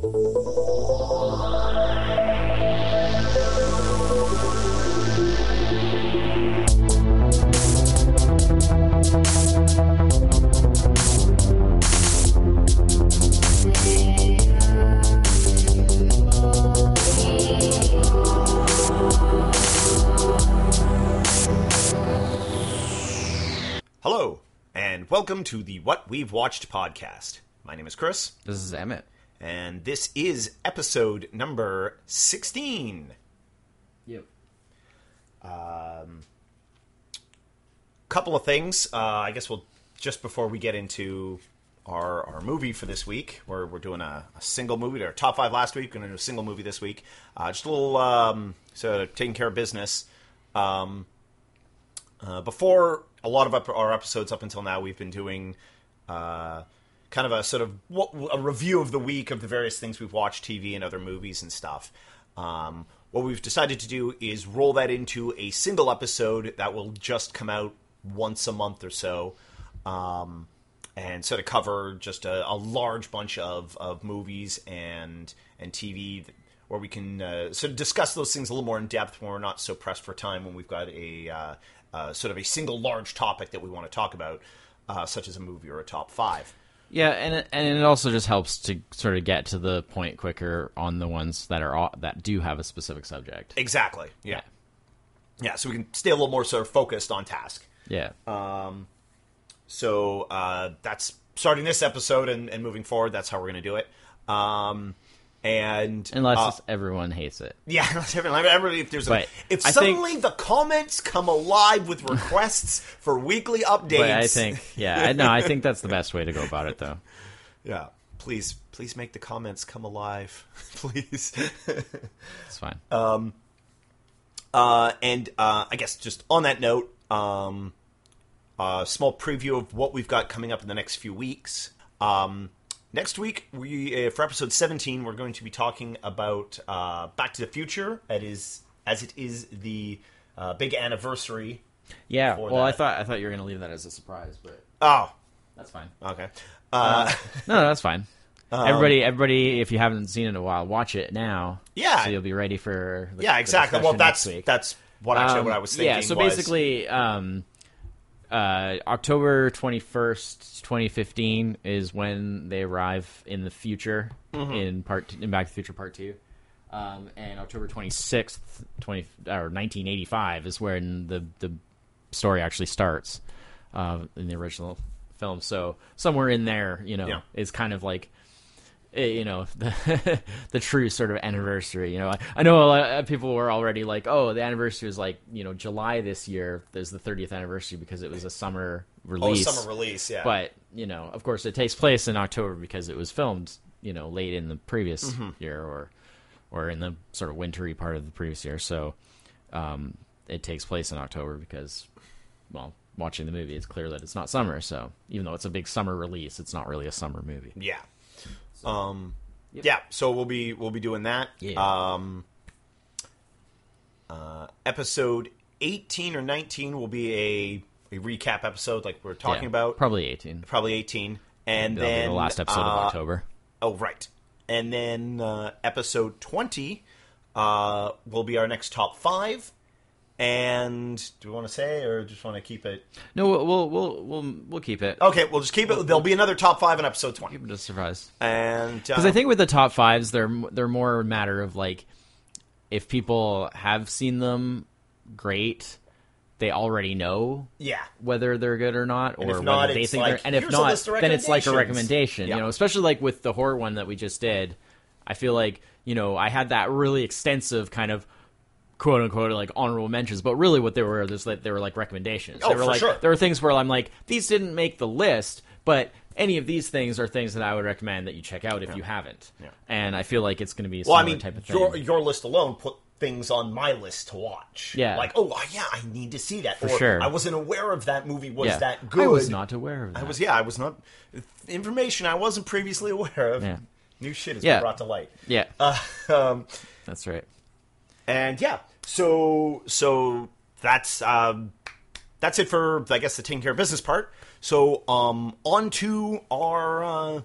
Hello, and welcome to the What We've Watched podcast. My name is Chris, This is Emmett. And this is episode number 16. Yep. Couple of things. Uh, I guess we'll, just before we get into our, our movie for this week, we're, we're doing a, a single movie, our top five last week, we're going to do a single movie this week. Uh, just a little, um, so taking care of business. Um, uh, before a lot of our episodes up until now, we've been doing uh, kind of a sort of what, a review of the week of the various things we've watched, TV and other movies and stuff. Um, what we've decided to do is roll that into a single episode that will just come out once a month or so, um, and sort of cover just a, a large bunch of, of movies and and TV where we can uh, sort of discuss those things a little more in depth when we're not so pressed for time when we've got a uh, uh, sort of a single large topic that we want to talk about, uh, such as a movie or a top five. Yeah, and it, and it also just helps to sort of get to the point quicker on the ones that are that do have a specific subject. Exactly. Yeah. Yeah. So we can stay a little more sort of focused on task. Yeah. Um so uh, that's starting this episode and, and moving forward. That's how we're going to do it. Um, and Unless uh, everyone hates it. yeah, unless everyone- everybody- if there's a, if I think- suddenly the comments come alive with requests for weekly updates, I think, yeah, I, no, I think that's the best way to go about it, though. yeah, please, please make the comments come alive, please. It's fine. Uh, and uh, I guess just on that note, um, a small preview of what we've got coming up in the next few weeks. Um, next week, we uh, for episode seventeen, we're going to be talking about uh, Back to the Future. That is, as it is the uh, big anniversary. yeah. Well, I thought I thought you were going to leave that as a surprise, but Oh, that's fine. okay. Uh, No, no, that's fine. everybody, everybody, if you haven't seen it in a while, watch it now. Yeah. So you'll be ready for the, yeah, exactly. Well, that's that's what actually Um, what I was thinking. Yeah, so was- basically, um, uh, October 21st, 2015 is when they arrive in the future Mm-hmm. in part in Back to the Future Part 2. Um, and October 26th, 20 or 1985 is when the the story actually starts uh, in the original film. So somewhere in there, you know, Yeah. is kind of like you know the the true sort of anniversary. You know, I, I know a lot of people were already like, "Oh, the anniversary is like you know July this year. There's the 30th anniversary because it was a summer release. oh, release." summer release. Yeah, But you know, of course, it takes place in October because it was filmed you know late in the previous Mm-hmm. year or or in the sort of wintry part of the previous year. So um, it takes place in October because well. Watching the movie, it's clear that it's not summer. So even though it's a big summer release, it's not really a summer movie. Yeah. Um. Yeah. So we'll be we'll be doing that. Yeah. Um. Uh, episode eighteen or nineteen will be a a recap episode, like we're talking Yeah, about. probably 18. Probably eighteen, and That'll then the last episode uh, of October. Oh, right. And then uh, episode twenty uh, will be our next top five. And do we want to say, or just want to keep it? No, we'll we'll we'll we'll, we'll keep it. Okay, we'll just keep it. There'll be another top five in episode twenty. Keep it a surprise. And Because I um, think with the top fives, they're they're more a matter of like, if people have seen them, great. They already know yeah, whether they're good or not, or whether not, they think like, they're. And if not, then it's like a recommendation. Yeah. You know, especially like with the horror one that we just did. I feel like you know I had that really extensive kind of quote unquote like honorable mentions, but really what they were is like they were like recommendations. Oh, they were for like sure. there were things where I'm like these didn't make the list, but any of these things are things that I would recommend that you check out if you haven't. Yeah. And I feel like it's going to be a Well, I mean, type of thing. your your list alone put things on my list to watch. Yeah. like oh yeah, I need to see that. For or, sure. I wasn't aware of that movie was yeah. that good. I was not aware of that. I was yeah, I was not information I wasn't previously aware of. Yeah. New shit has Yeah. been brought to light. Yeah, Um, that's right. and yeah, so so that's um, that's it for I guess the taking care of business part. So um, on to our uh,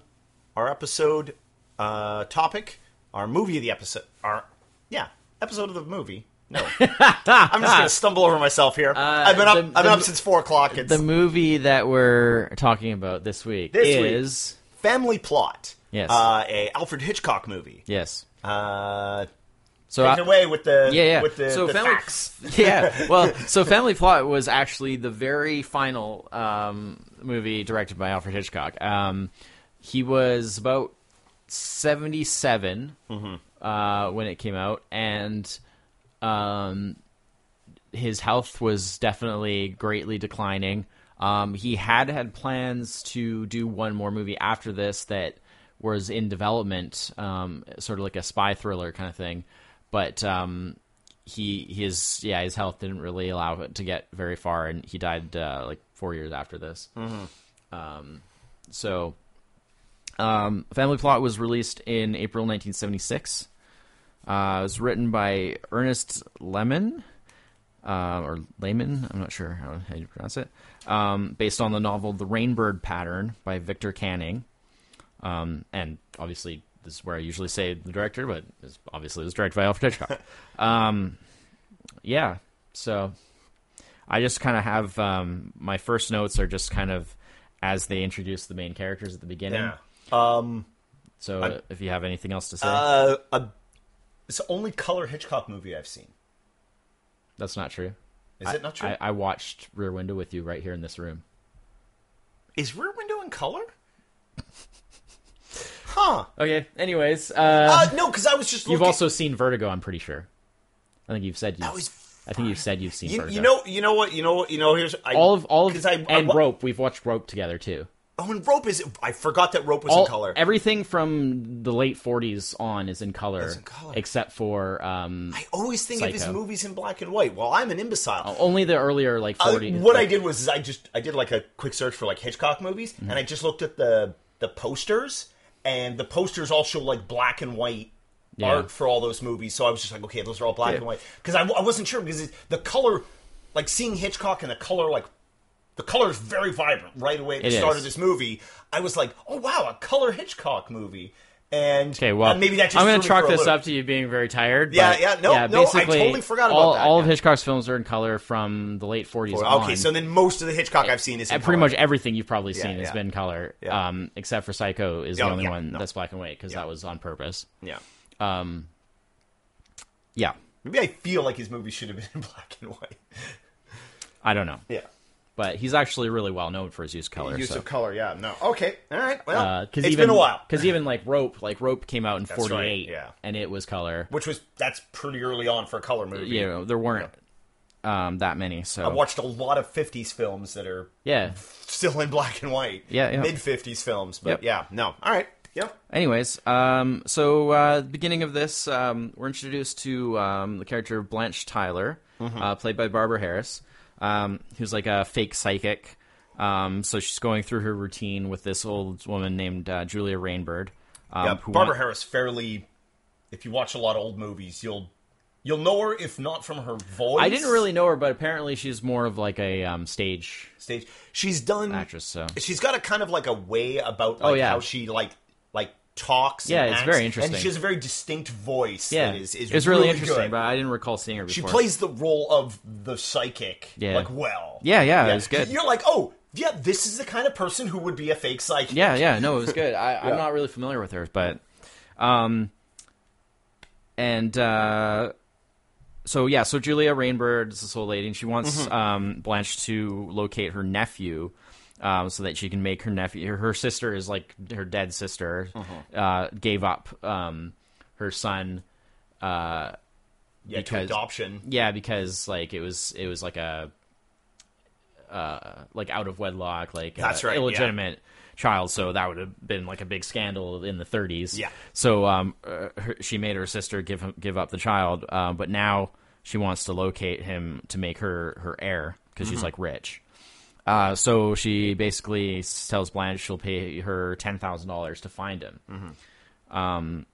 our episode uh, topic, our movie of the episode, our yeah episode of the movie. No, I'm just gonna stumble over myself here. I've been up. the- I've been the- up since four o'clock. It's The movie that we're talking about this week This week. is Family Plot. Yes. uh, a Alfred Hitchcock movie. yes. Uh, So take I- it away with the yeah, yeah. with the, so the family, facts. yeah. Well, so Family Plot was actually the very final um, movie directed by Alfred Hitchcock. Um, he was about seventy-seven uh, when it came out, and um, his health was definitely greatly declining. Um, he had had plans to do one more movie after this that was in development, um, sort of like a spy thriller kind of thing, but um, he his yeah his health didn't really allow it to get very far, and he died uh, like four years after this. Um, so, um, Family Plot was released in April 1976. Uh, it was written by Ernest Lemon, uh, or Lehman, I'm not sure how, how you pronounce it, um, based on the novel The Rainbird Pattern by Victor Canning. Um, and obviously, this is where I usually say the director, but it's, obviously it was directed by Alfred Hitchcock. um, yeah, so I just kind of have um, my first notes are just kind of as they introduce the main characters at the beginning. Yeah. Um, So uh, if you have anything else to say, uh, it's the only color Hitchcock movie I've seen. that's not true. Is it not true? I, I watched Rear Window with you right here in this room. Is Rear Window in color? Huh. Okay. Anyways, uh, Uh, no, because I was just. you've looking- also seen Vertigo. I'm pretty sure. I think you've said you. I think you've said you've seen You, Vertigo. you know, you know what, you know what, you know. Here's I, all of all of I, I and wa- Rope. We've watched Rope together too. Oh, and rope is. I forgot that rope was All in color. everything from the late 40s on is in color, in color. except for um, I always think of his movies in black and white. Well, I'm an imbecile. only the earlier like Uh, 40s. what I did was I just I did like a quick search for like Hitchcock movies, Mm-hmm. and I just looked at the the posters, and the posters all show like black and white Yeah. art for all those movies. So I was just like, okay, those are all black Yeah. and white because I, I wasn't sure because it, the color, like seeing Hitchcock and the color, like the color is very vibrant right away at the It start is. of this movie. I was like, oh wow, a color Hitchcock movie. And Okay, well, and maybe that just I'm going to chalk this up to you being very tired. Yeah, yeah, no, no, I totally forgot about all, that, All of. Hitchcock's films are in color from the late 40s Okay, on. so then most of the Hitchcock I've seen is in pretty color. much everything you've probably seen has yeah. been color, Yeah. um, except for Psycho is Oh, the only yeah, one no. that's black and white because that was on purpose. yeah. Um, yeah, Maybe I feel like his movies should have been in black and white. I don't know, Yeah. But he's actually really well known for his use of color. Use so. of color, yeah. No. Okay. All right. Well, because it's even, been a while. Because even like Rope, like Rope came out in That's right, '48, yeah. and it was color. Which was that's pretty early on for a color movie. You know, there weren't um, that many. So I watched a lot of '50s films that are yeah. still in black and white. Yeah, yeah. Mid '50s films, but Yep. yeah. No. All right. Yep. Anyways, um, so uh, beginning of this, um, we're introduced to um, the character of Blanche Tyler, Mm-hmm. uh, played by Barbara Harris, um, who's like a fake psychic. Um, so she's going through her routine with this old woman named uh, Julia Rainbird. Um, Yeah. who Barbara Harris fairly. If you watch a lot of old movies, you'll you'll know her if not from her voice. I didn't really know her, but apparently she's more of like a um, stage stage. She's done actress. So she's got a kind of like a way about like Oh, yeah. how she like like talks. Yeah, and it's acts, very interesting. And she has a very distinct voice. yeah, that is, is it's really, really interesting. good. But I didn't recall seeing her she plays the role of the psychic Yeah. like well. Yeah, yeah, it was good. You're like, oh yeah, this is the kind of person who would be a fake psychic. Yeah, yeah, no, it was good. I, Yeah. I'm not really familiar with her, but, um, and uh, so yeah, so Julia Rainbird is this old lady, and she wants Mm-hmm. um, Blanche to locate her nephew. Um, so that she can make her nephew. Her, her sister is like her dead sister. Mm-hmm. Uh, gave up um, her son. Uh, yeah, to because- adoption. yeah, because like it was it was like a uh like out of wedlock, like That's right, yeah. illegitimate child. So that would have been like a big scandal in the 30s. Yeah. So um, uh, her, she made her sister give him give up the child, uh, but now she wants to locate him to make her her heir because Mm-hmm. she's like rich. Uh, so she basically tells Blanche she'll pay her ten thousand dollars to find him. Mm-hmm. Um,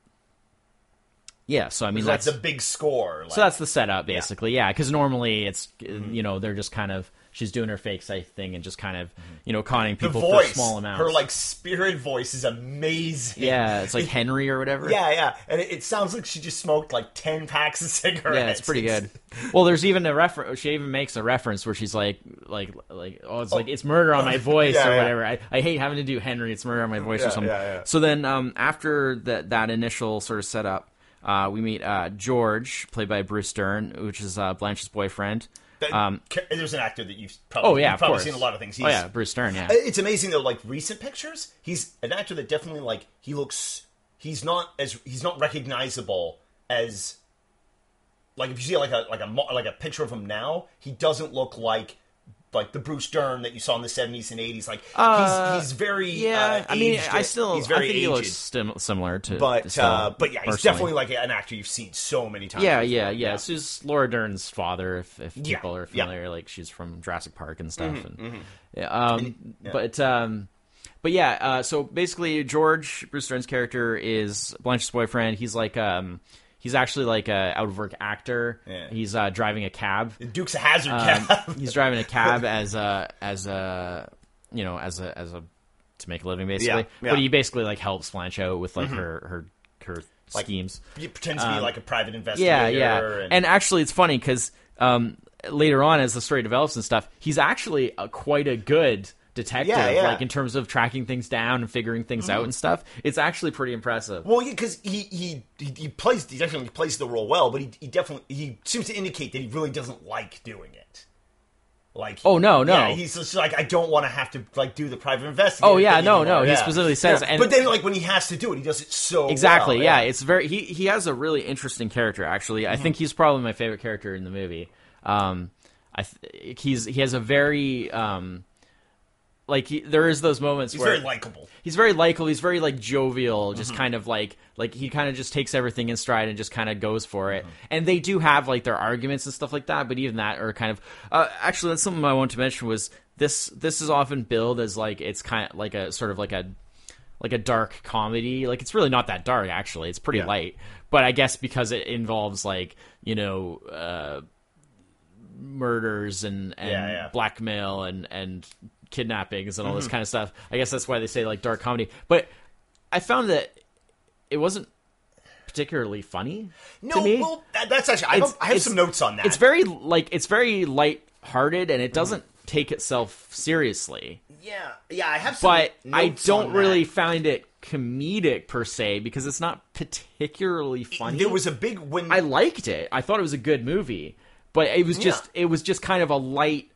yeah, so I mean that's the big score. Like, so that's the setup, basically. Yeah, because normally it's you know they're just kind of she's doing her fake psych thing and just kind of you know conning people voice, for small amounts. her like spirit voice is amazing. yeah, it's like Henry or whatever. Yeah, yeah, and it, it sounds like she just smoked like ten packs of cigarettes. Yeah, it's pretty good. Well, there's even a reference. She even makes a reference where she's like, like, like, oh, it's like it's murder on my voice Yeah, or yeah. whatever. I, I hate having to do Henry. It's murder on my voice Yeah, or something. yeah, yeah. So then, um, after that that initial sort of setup, uh, we meet uh, George, played by Bruce Dern, which is uh, Blanche's boyfriend. That- Um, there's an actor that you've probably, Oh yeah, probably course. seen a lot of things. oh He's- yeah, Bruce Dern. Yeah. It's amazing though. Like recent pictures, he's an actor that definitely like he looks. He's not as he's not recognizable as like if you see like a like a like a picture of him now, he doesn't look like like the Bruce Dern that you saw in the seventies and eighties. Like Uh, he's he's very yeah, uh, I mean, I still he's very I think he aged. looks sim- similar to, but still, uh, but yeah, he's personally. definitely like an actor you've seen so many times. Yeah, yeah, yeah. So it's Laura Dern's father, if, if Yeah, people are yeah. Mm-hmm, familiar, like she's from Jurassic Park and stuff. and, yeah, um, But um, but yeah, uh, so basically, George Bruce Dern's character is Blanche's boyfriend. He's like um, he's actually like a out of work actor. Yeah. He's uh, driving a cab. Dukes a Hazard. Um, cab. he's driving a cab as a as a you know as a as a to make a living basically. Yeah, yeah. But he basically like helps Blanche out with like her her her Like, schemes. he pretends to be like a private Yeah, investigator. yeah. and, And, actually, it's funny because um, later on, as the story develops and stuff, he's actually a, quite a good detective. Yeah, yeah. Like in terms of tracking things down and figuring things out and stuff. It's actually pretty impressive. Well, because he, he he he plays he definitely plays the role well, but he he definitely he seems to indicate that he really doesn't like doing it. Like Oh, no, no. yeah, he's just like I don't want to have to like do the private investigator. Oh, yeah, no, anymore." no, he specifically says- Yeah. and- but then like when he has to do it, he does it so Exactly. well, yeah. it's very. He he has a really interesting character. Actually, Mm-hmm. I think he's probably my favorite character in the movie. Um, I th- he's he has a very um, like he, there is those moments where he's where very likable. he's very likable. He's very like jovial, just Mm-hmm. kind of like like he kind of just takes everything in stride and just kind of goes for it. Mm-hmm. And they do have like their arguments and stuff like that, but even that are kind of uh, actually that's something I wanted to mention was this this is often billed as like it's kind of like a sort of like a like a dark comedy. Like it's really not that dark actually. It's pretty Yeah. light. But I guess because it involves like, you know, uh murders and, and Yeah, yeah. blackmail and and kidnappings and all Mm-hmm. this kind of stuff. I guess that's why they say like dark comedy. But I found that it wasn't particularly funny No, to me. well that, that's actually I, It's- have, I have it's- some notes on that. It's very like it's very light-hearted and it Mm-hmm. doesn't take itself seriously. yeah yeah I have some But I notes don't on really that. find it comedic per se because it's not particularly funny. There was a big when I liked it. I thought it was a good movie, but it was just it was just kind of a light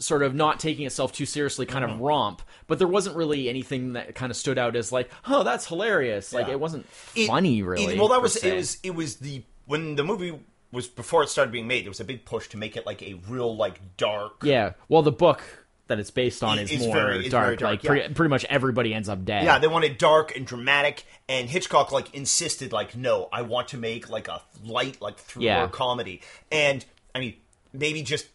sort of not taking itself too seriously kind Mm-hmm. of romp but there wasn't really anything that kind of stood out as like oh that's hilarious like Yeah. it wasn't It- funny really it- well, that was se. it. Was it was the when the movie was before it started being made? There was a big push to make it like a real like dark. yeah well the book that it's based on is it's more very- dark. dark, like yeah. pretty, pretty much everybody ends up dead Yeah, they wanted dark and dramatic, and Hitchcock like insisted like, no, I want to make like a light like thriller Yeah. comedy, and I mean maybe just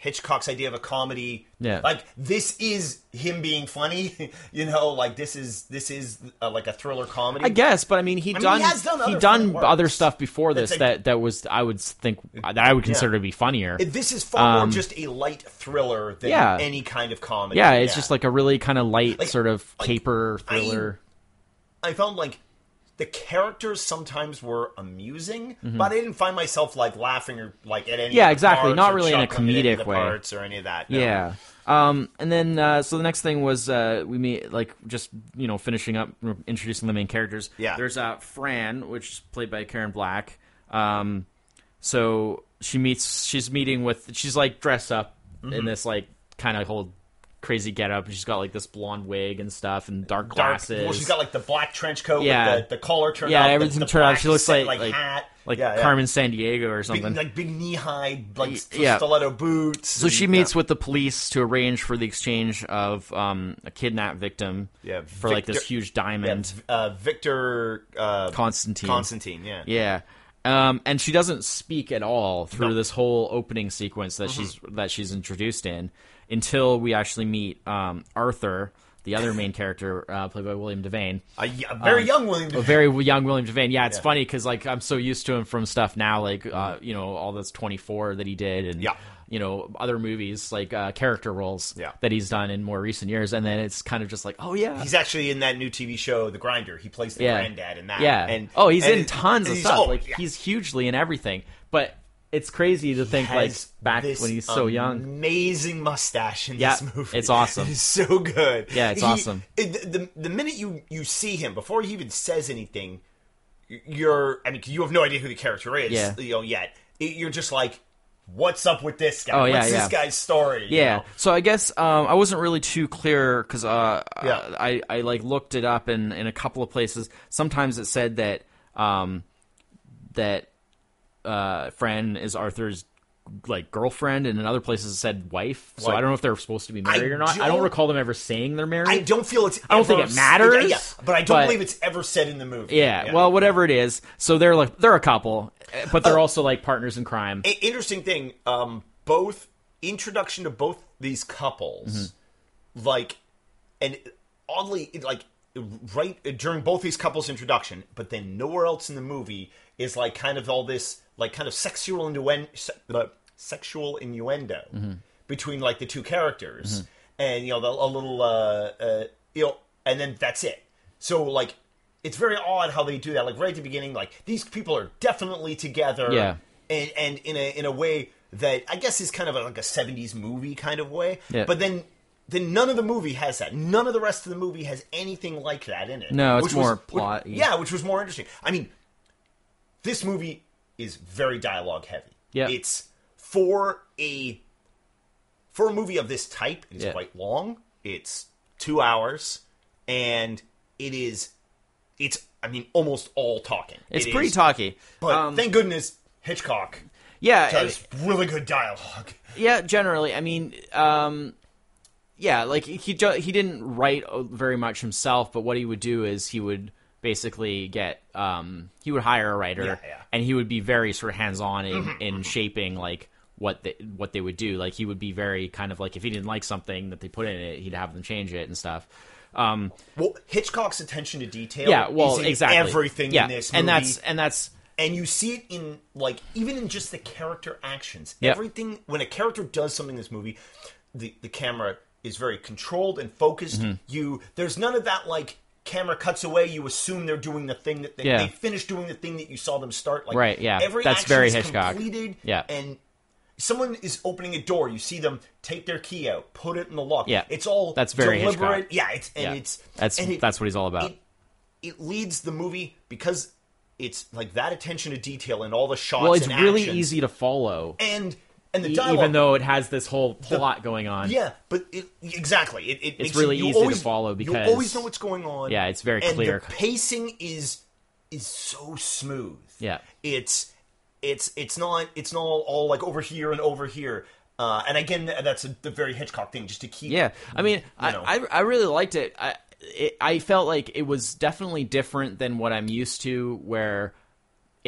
Hitchcock's idea of a comedy. Yeah. like this is him being funny, you know, like this is this is uh, like a thriller comedy. I guess, but I mean, he mean, done he has done he other done other stuff before this like- that that was I would think that I would consider to be funnier. This is far more just a light thriller than Um, yeah. any kind of comedy. yeah, it's just like a really kind of light Like- sort of like, caper I- thriller. I found like the characters sometimes were amusing, but I didn't find myself like laughing or like at any. Mm-hmm. Yeah, of the exactly. parts Not really in a chuckling at any of comedic way. parts or any of that. no. Yeah. Um, and then uh, so the next thing was uh, we meet like just you know finishing up introducing the main characters. Yeah. There's uh, Fran, which is played by Karen Black. Um, so she meets. She's meeting with. She's like dressed up Mm-hmm. in this like kind of whole crazy getup. She's got like this blonde wig and stuff and dark Dark. glasses. Well, she's got like the black trench coat Yeah. with the, the collar turned yeah, up. the- everything the turned out. black She looks set, like like hat, like Yeah, yeah. Carmen Sandiego or Big, something. like big knee high, like st- yeah. stiletto boots. So and- she yeah. meets with the police to arrange for the exchange of um, a kidnapped victim Yeah, for like this huge diamond. uh, Victor uh, Constantine. Constantine. Yeah. Yeah. Um, and she doesn't speak at all through No. Mm-hmm. this whole opening sequence that she's that she's introduced in until we actually meet um, Arthur, the other main character, uh, played by William Devane. A, very young William. A very young William Devane. Yeah, it's Yeah. funny because like I'm so used to him from stuff now, like uh, you know all this 24 that he did, and Yeah. you know other movies like uh, character roles Yeah. that he's done in more recent years, and then it's kind of just like, oh yeah, He's actually in that new TV show, The Grinder. He plays the yeah, granddad in that. yeah. And oh, he's and in tons of stuff. oh, like he's hugely in everything, but it's crazy to think like back when he's so young. Amazing mustache in Yeah, this movie. it's awesome. It is so good. Yeah, it's awesome. it- the, the minute you you see him before he even says anything, you're I mean you have no idea who the character is. Yeah. You know yet you're just like, what's up with this guy? Oh, yeah, what's yeah. this guy's story? you Yeah. know? So I guess um, I wasn't really too clear because uh, Yeah. uh, I I like looked it up in in a couple of places. Sometimes it said that um, that uh, Fran is Arthur's like girlfriend, and in other places it said wife. So. I don't know if they're supposed to be married I or not. I don't don't- recall them ever saying they're married. I don't feel it's. I don't think it matters, Yeah, but I don't but- believe it's ever said in the movie. yeah, Well, whatever it is. So they're like they're a couple, eh, but they're also like partners in crime. I- interesting thing um both introduction to both these couples Mm-hmm. like and oddly it, like right during both these couples introduction but then nowhere else in the movie is like kind of all this like kind of sexual innuendo the sexual innuendo Mm-hmm. between like the two characters and you know the, a little uh, uh you know and then that's it so like it's very odd how they do that like right at the beginning like these people are definitely together Yeah. and and in a in a way that I guess is kind of a, like a '70s movie kind of way. Yeah. But then then none of the movie has that. None of the rest of the movie has anything like that in it. No, it's which more was- plot-y. which- yeah, which was more interesting. I mean, this movie is very dialogue heavy. Yeah. it's for a for a movie of this type. It is Yeah. quite long. It's two hours, and it is it's I mean almost all talking. It's It pretty is. talky. But Um, thank goodness Hitchcock yeah, does really good dialogue. Yeah, generally. I mean, um, yeah, like he he didn't write very much himself, but what he would do is he would basically get um, he would hire a writer, Yeah, yeah. and he would be very sort of hands on in, in shaping like what they what they would do. Like he would be very kind of like if he didn't like something that they put in it, he'd have them change it and stuff. Um, Well, Hitchcock's attention to detail yeah, well, exactly everything yeah, in this movie. and that's and that's and you see it in like even in just the character actions. Yep. Everything when a character does something in this movie, the the camera is very controlled and focused. Mm-hmm. You there's none of that like camera cuts away. You assume they're doing the thing that they, Yeah. they finish doing the thing that you saw them start. Like Right, yeah. every That's action very is Hitchcock. completed. Yeah. and. Someone is opening a door. You see them take their key out, put it in the lock. Yeah. it's all That's very deliberate. Hitchcock. Yeah, it's and yeah, it's that's and it- that's what he's all about. it, it leads the movie because it's like that attention to detail and all the shots. well, it's really actions. easy to follow, and and the dialogue, even though it has this whole plot going on. yeah, but it, exactly, it, it makes really you easy to follow because you always know what's going on. Yeah, it's very and clear. The pacing is is so smooth. Yeah. it's it's it's not it's not all like over here and over here. Uh, and again, that's a, the very Hitchcock thing, just to keep. Yeah, I mean, I, know. I I really liked it. I it, I felt like it was definitely different than what I'm used to, where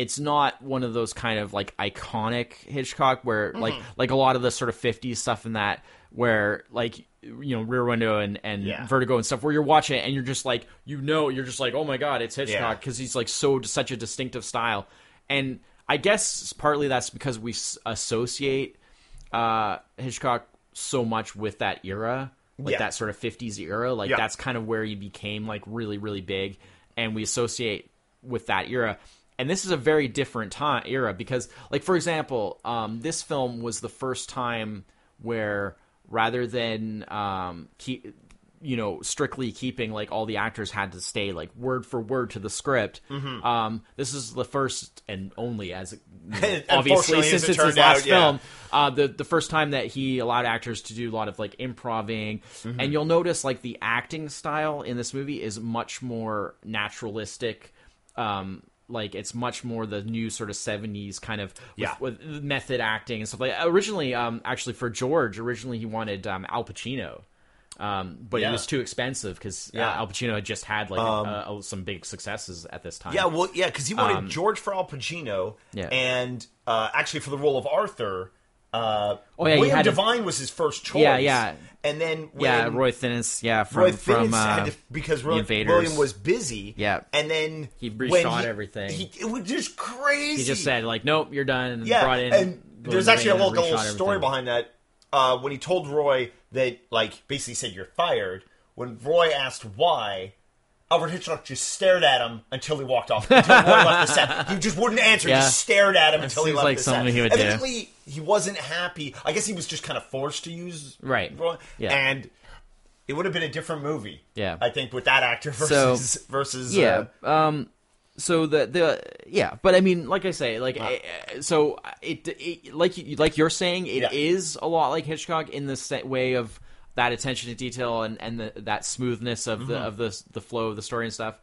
it's not one of those kind of like iconic Hitchcock, where like Mm-hmm. like a lot of the sort of '50s stuff in that, where like you know Rear Window and and Yeah. Vertigo and stuff, where you're watching it and you're just like you know you're just like oh my god it's Hitchcock because he's like so such a distinctive style, and I guess partly that's because we associate uh, Hitchcock so much with that era, like Yeah. that sort of 50s era. Like Yeah. that's kind of where he became like really, really big, and we associate with that era. And this is a very different time era because, like for example, um, this film was the first time where rather than um, keep you know strictly keeping like all the actors had to stay like word for word to the script Mm-hmm. um this is the first and only as you know, obviously since it it's his last out, yeah. film uh, the the first time that he allowed actors to do a lot of like improving, Mm-hmm. and you'll notice like the acting style in this movie is much more naturalistic. Um, like it's much more the new sort of seventies kind of with, Yeah. with method acting and stuff like. Originally, um, actually for George, originally he wanted um, Al Pacino. Um, but Yeah. it was too expensive because Yeah. Al Pacino had just had like Um, uh, some big successes at this time. Yeah, well, yeah, because he wanted George for Al Pacino, Um, Yeah. and uh, actually for the role of Arthur, uh, Oh, yeah, William had to- Devane was his first choice. Yeah, yeah. and then when yeah, Roy Thinnes, yeah, from Roy from Fiennes uh, had to, because Roy, William was busy. Yeah. and then He when reshot he- everything. He, it was just crazy. he just said like, nope, you're done, and Yeah, brought in and go There's in actually a and little, little story everything. behind that. Uh, when he told Roy that, like, basically said you're fired. When Roy asked why, Alfred Hitchcock just stared at him until he walked off. Until Roy left the set, he just wouldn't answer. He just stared at him until he left like the something set. he would do. Evidently, he wasn't happy. I guess he was just kind of forced to use Right. Yeah. and it would have been a different movie. Yeah. I think with that actor So- versus versus yeah uh, um so the the yeah but i mean like i say like eh, eh, so it, it like you like you're saying it is Yeah. a lot like hitchcock in the way of that attention to detail and and the, that smoothness of the Mm-hmm. of the the flow of the story and stuff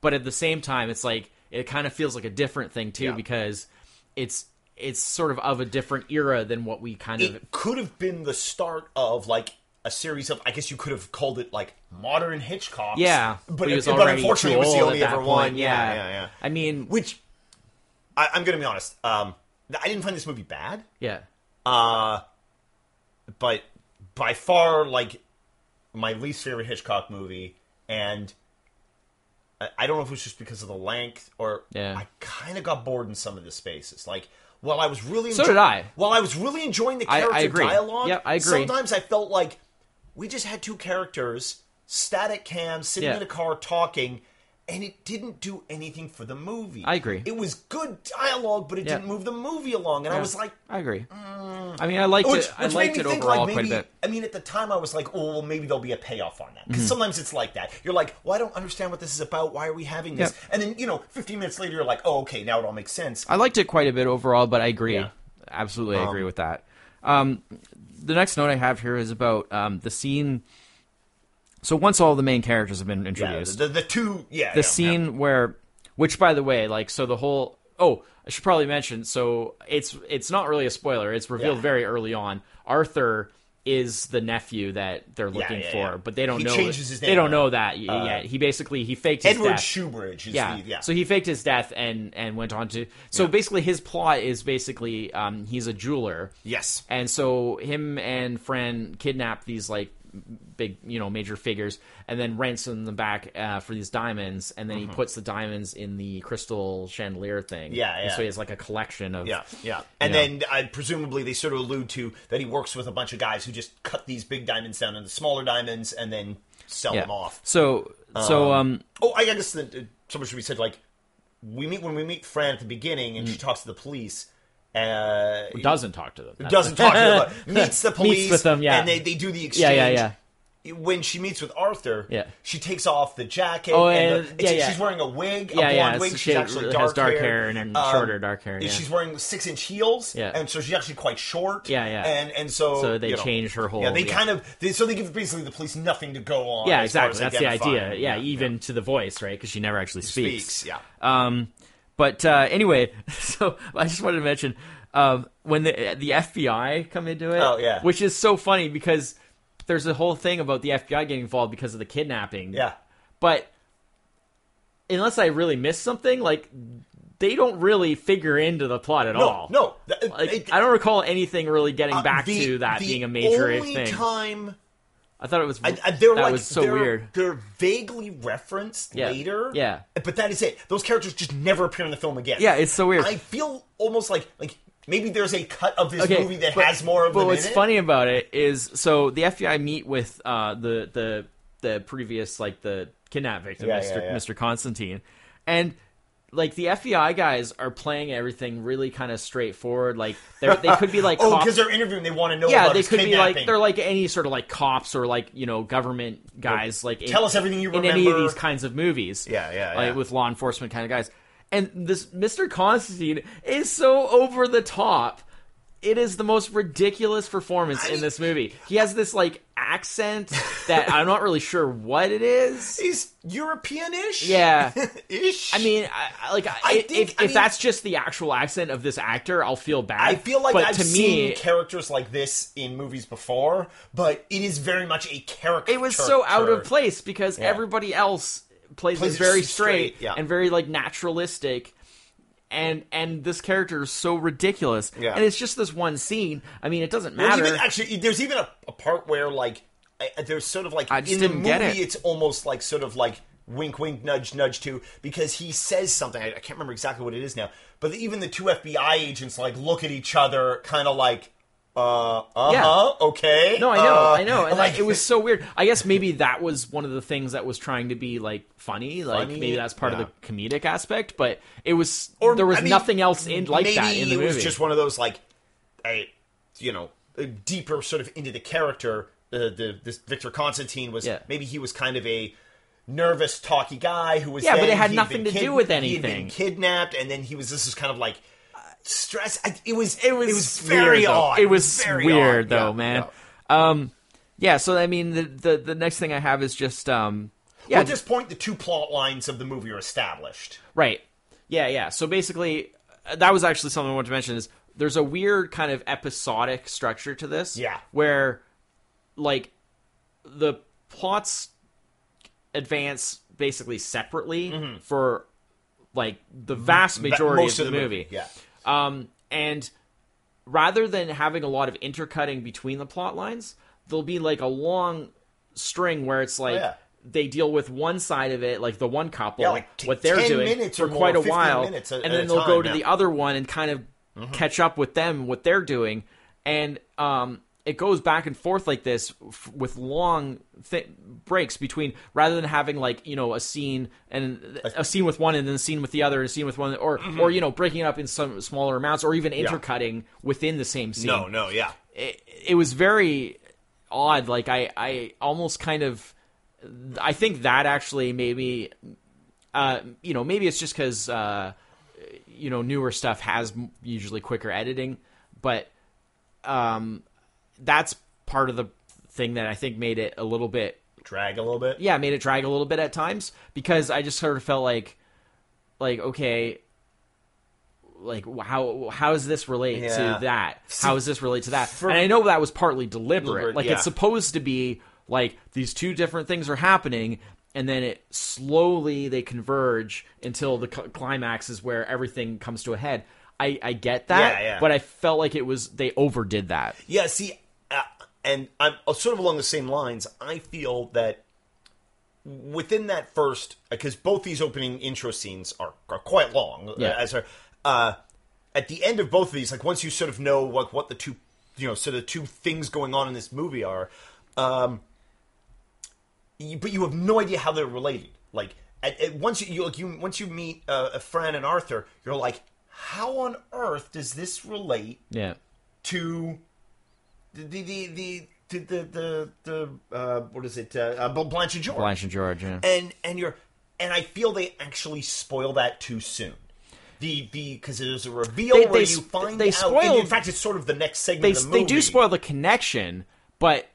but at the same time it's like it kind of feels like a different thing too Yeah. because it's it's sort of of a different era than what we kind of could have been the start of like a series of I guess you could have called it like modern Hitchcock. yeah but, was but unfortunately it was the only ever one. yeah yeah, yeah. i mean Which I, I'm going to be honest. Um, I didn't find this movie bad, yeah uh, but by far like my least favorite Hitchcock movie, and I, I don't know if it was just because of the length or Yeah. I kind of got bored in some of the spaces. Like while I was really So did I. While I was really enjoying the I- I character agree. dialogue, Yeah, I agree. Sometimes I felt like we just had two characters, static cam, sitting Yeah. in a car talking. And it didn't do anything for the movie. I agree. It was good dialogue, but it Yeah. didn't move the movie along. And I was like, I agree. Mm, I mean, I liked which, it. I which liked made it me think overall like quite maybe. a bit. I mean, at the time, I was like, "Oh, well, maybe there'll be a payoff on that." Because Mm-hmm. sometimes it's like that. You're like, "Well, I don't understand what this is about. Why are we having this?" Yep. And then you know, 15 minutes later, you're like, "Oh, okay, now it all makes sense." I liked it quite a bit overall, but I agree. Yeah. Absolutely, I agree with that. Um, the next note I have here is about um, the scene. So once all the main characters have been Yeah, introduced, the, the two, yeah, the yeah, scene where, which by the way, like, so the whole. Oh, I should probably mention. So it's it's not really a spoiler. It's revealed Yeah. very early on. Arthur is the nephew that they're looking yeah, for, yeah. but they don't He know. changes his name, They don't know that y- yet. He basically he faked his Edward death. Shoebridge is yeah. the yeah. So he faked his death and and went on to. So basically, his plot is basically um, he's a jeweler, yes, and so him and Fran kidnap these like big you know major figures and then ransom them back uh, for these diamonds and then he puts the diamonds in the crystal chandelier thing Mm-hmm. Yeah, And yeah. so he has like a collection of Yeah, yeah. And know. then uh, presumably they sort of allude to that he works with a bunch of guys who just cut these big diamonds down into smaller diamonds and then sell yeah. them off. so so um Oh, I guess that uh, someone should be said like we meet when we meet Fran at the beginning and she talks to the police. Uh, doesn't talk to them That's- doesn't talk to them, meets the police. with them, yeah. and they, they do the exchange. yeah yeah yeah. When she meets with Arthur, Yeah. she takes off the jacket. Oh, and the, yeah, yeah. she's wearing a wig, a Yeah, blonde yeah, wig. so She's she actually has dark, dark hair. hair and Um, shorter dark hair, yeah. She's wearing six inch heels, Yeah. and so she's actually quite short. Yeah, yeah. and and so So they you know, change her whole- Yeah, they yeah. kind of they, so they give basically the police nothing to go on. yeah exactly that's the idea yeah, even to the voice right because she never actually speaks, speaks. Yeah, Um, but uh, anyway, so I just wanted to mention um, when the the FBI come into it. Oh, yeah. which is so funny because there's a whole thing about the FBI getting involved because of the kidnapping. yeah. but unless I really missed something, like they don't really figure into the plot at No, all. no. Like, I don't recall anything really getting uh, back the- to that being a major only thing. time I thought it was I, I, they're that like was so they're, weird. They're vaguely referenced Yeah. later. Yeah. but that is it. Those characters just never appear in the film again. Yeah, it's so weird. I feel almost like like maybe there's a cut of this okay, movie that but- has more of But them what's in it. funny about it is, so the FBI meet with uh, the the the previous like the kidnap victim, Yeah, Mr. yeah. Mr. Constantine, and like the FBI guys are playing everything really kind of straightforward. Like they they could be like Oh, because they're interviewing, they want to know. yeah, about they could be like they're like any sort of like cops or like you know government guys like tell us everything you remember in any of these kinds of movies. Yeah, yeah, like yeah. with law enforcement kind of guys. And this Mr. Constantine is so over the top. It is the most ridiculous performance in this movie. He has this like accent that I'm not really sure what it is. He's European-ish. Yeah. ish. I mean, I, like, I think- if, I if that's just the actual accent of this actor, I'll feel bad. I feel like but I've to seen me, characters like this in movies before, but it is very much a character. it was so out of place because everybody else plays, Plays very straight, straight, yeah. and very like naturalistic and and this character is so ridiculous Yeah. and it's just this one scene i mean it doesn't matter even, actually, there's even a, a part where like I, there's sort of like in the movie, get it. it's almost like sort of like wink, wink, nudge, nudge to because he says something. I, I can't remember exactly what it is now, but even the two FBI agents like look at each other, kind of like, uh, uh huh, Yeah. okay. No, I know, uh, I know, and like like, it was so weird. I guess maybe that was one of the things that was trying to be like funny, like Funny, maybe that's part yeah. of the comedic aspect. But it was Or, there was I mean, nothing else in like that in the it movie. was just one of those like, a, you know, a deeper sort of into the character. Uh, the this Victor Constantine was Yeah. maybe he was kind of a nervous, talky guy who was Yeah, but it had nothing been to do with He'd been anything. kidnapped, and then he was this is kind of like stress. I, it was it was, it was very weird, though. odd. It was very weird odd. though, Yeah, man. yeah. Um, yeah. So I mean, the, the the next thing I have is just um, yeah, Well, at this point, the two plot lines of the movie are established. Right. Yeah, yeah. So basically, uh, that was actually something I wanted to mention is there's a weird kind of episodic structure to this. Yeah. Where, like, the plots advance basically separately for, like, the vast majority Mm-hmm. Most of the, movie. Yeah. Um, and rather than having a lot of intercutting between the plot lines, there'll be like a long string where it's like Oh, yeah. they deal with one side of it, like the one couple, Yeah, like t- what they're doing for more, quite a while, at- and then they'll go to yeah. the other one and kind of catch up with them what they're doing, and um, it goes back and forth like this f- with long th- breaks between rather than having like you know a scene and a scene with one and then a scene with the other and a scene with one or Mm-hmm. or you know breaking it up in some smaller amounts or even intercutting within the same scene No, no, yeah. it, it was very odd. Like I, I almost kind of, I think that actually maybe, uh, you know, maybe it's just because, uh, you know, newer stuff has usually quicker editing, but, um, that's part of the thing that I think made it a little bit Drag a little bit. yeah, made it drag a little bit at times because I just sort of felt like, like okay, like how how does this relate Yeah. to that? how does this relate to that? for- and I know that was partly deliberate. Deliberate, like yeah. it's supposed to be like these two different things are happening, and then it slowly they converge until the climax is where everything comes to a head. I, I get that, Yeah, but I felt like it was they overdid that. Yeah, see, and I'm uh, sort of along the same lines. I feel that within that first, because both these opening intro scenes are, are quite long, Yeah. uh, as are, uh, at the end of both of these, like once you sort of know what what the two, you know, sort of two things going on in this movie are, um, you, but you have no idea how they're related. Like, at, at, once you, you like you once you meet uh, Fran and Arthur, you're like, how on earth does this relate Yeah, to the the the the the the, the, uh, what is it uh, uh, Blanche and George Blanche and George. Yeah. and and you're and I feel they actually spoil that too soon. The the because there's a reveal They- where they you find they out. spoil- in fact, it's sort of the next segment they of the they do spoil the connection, but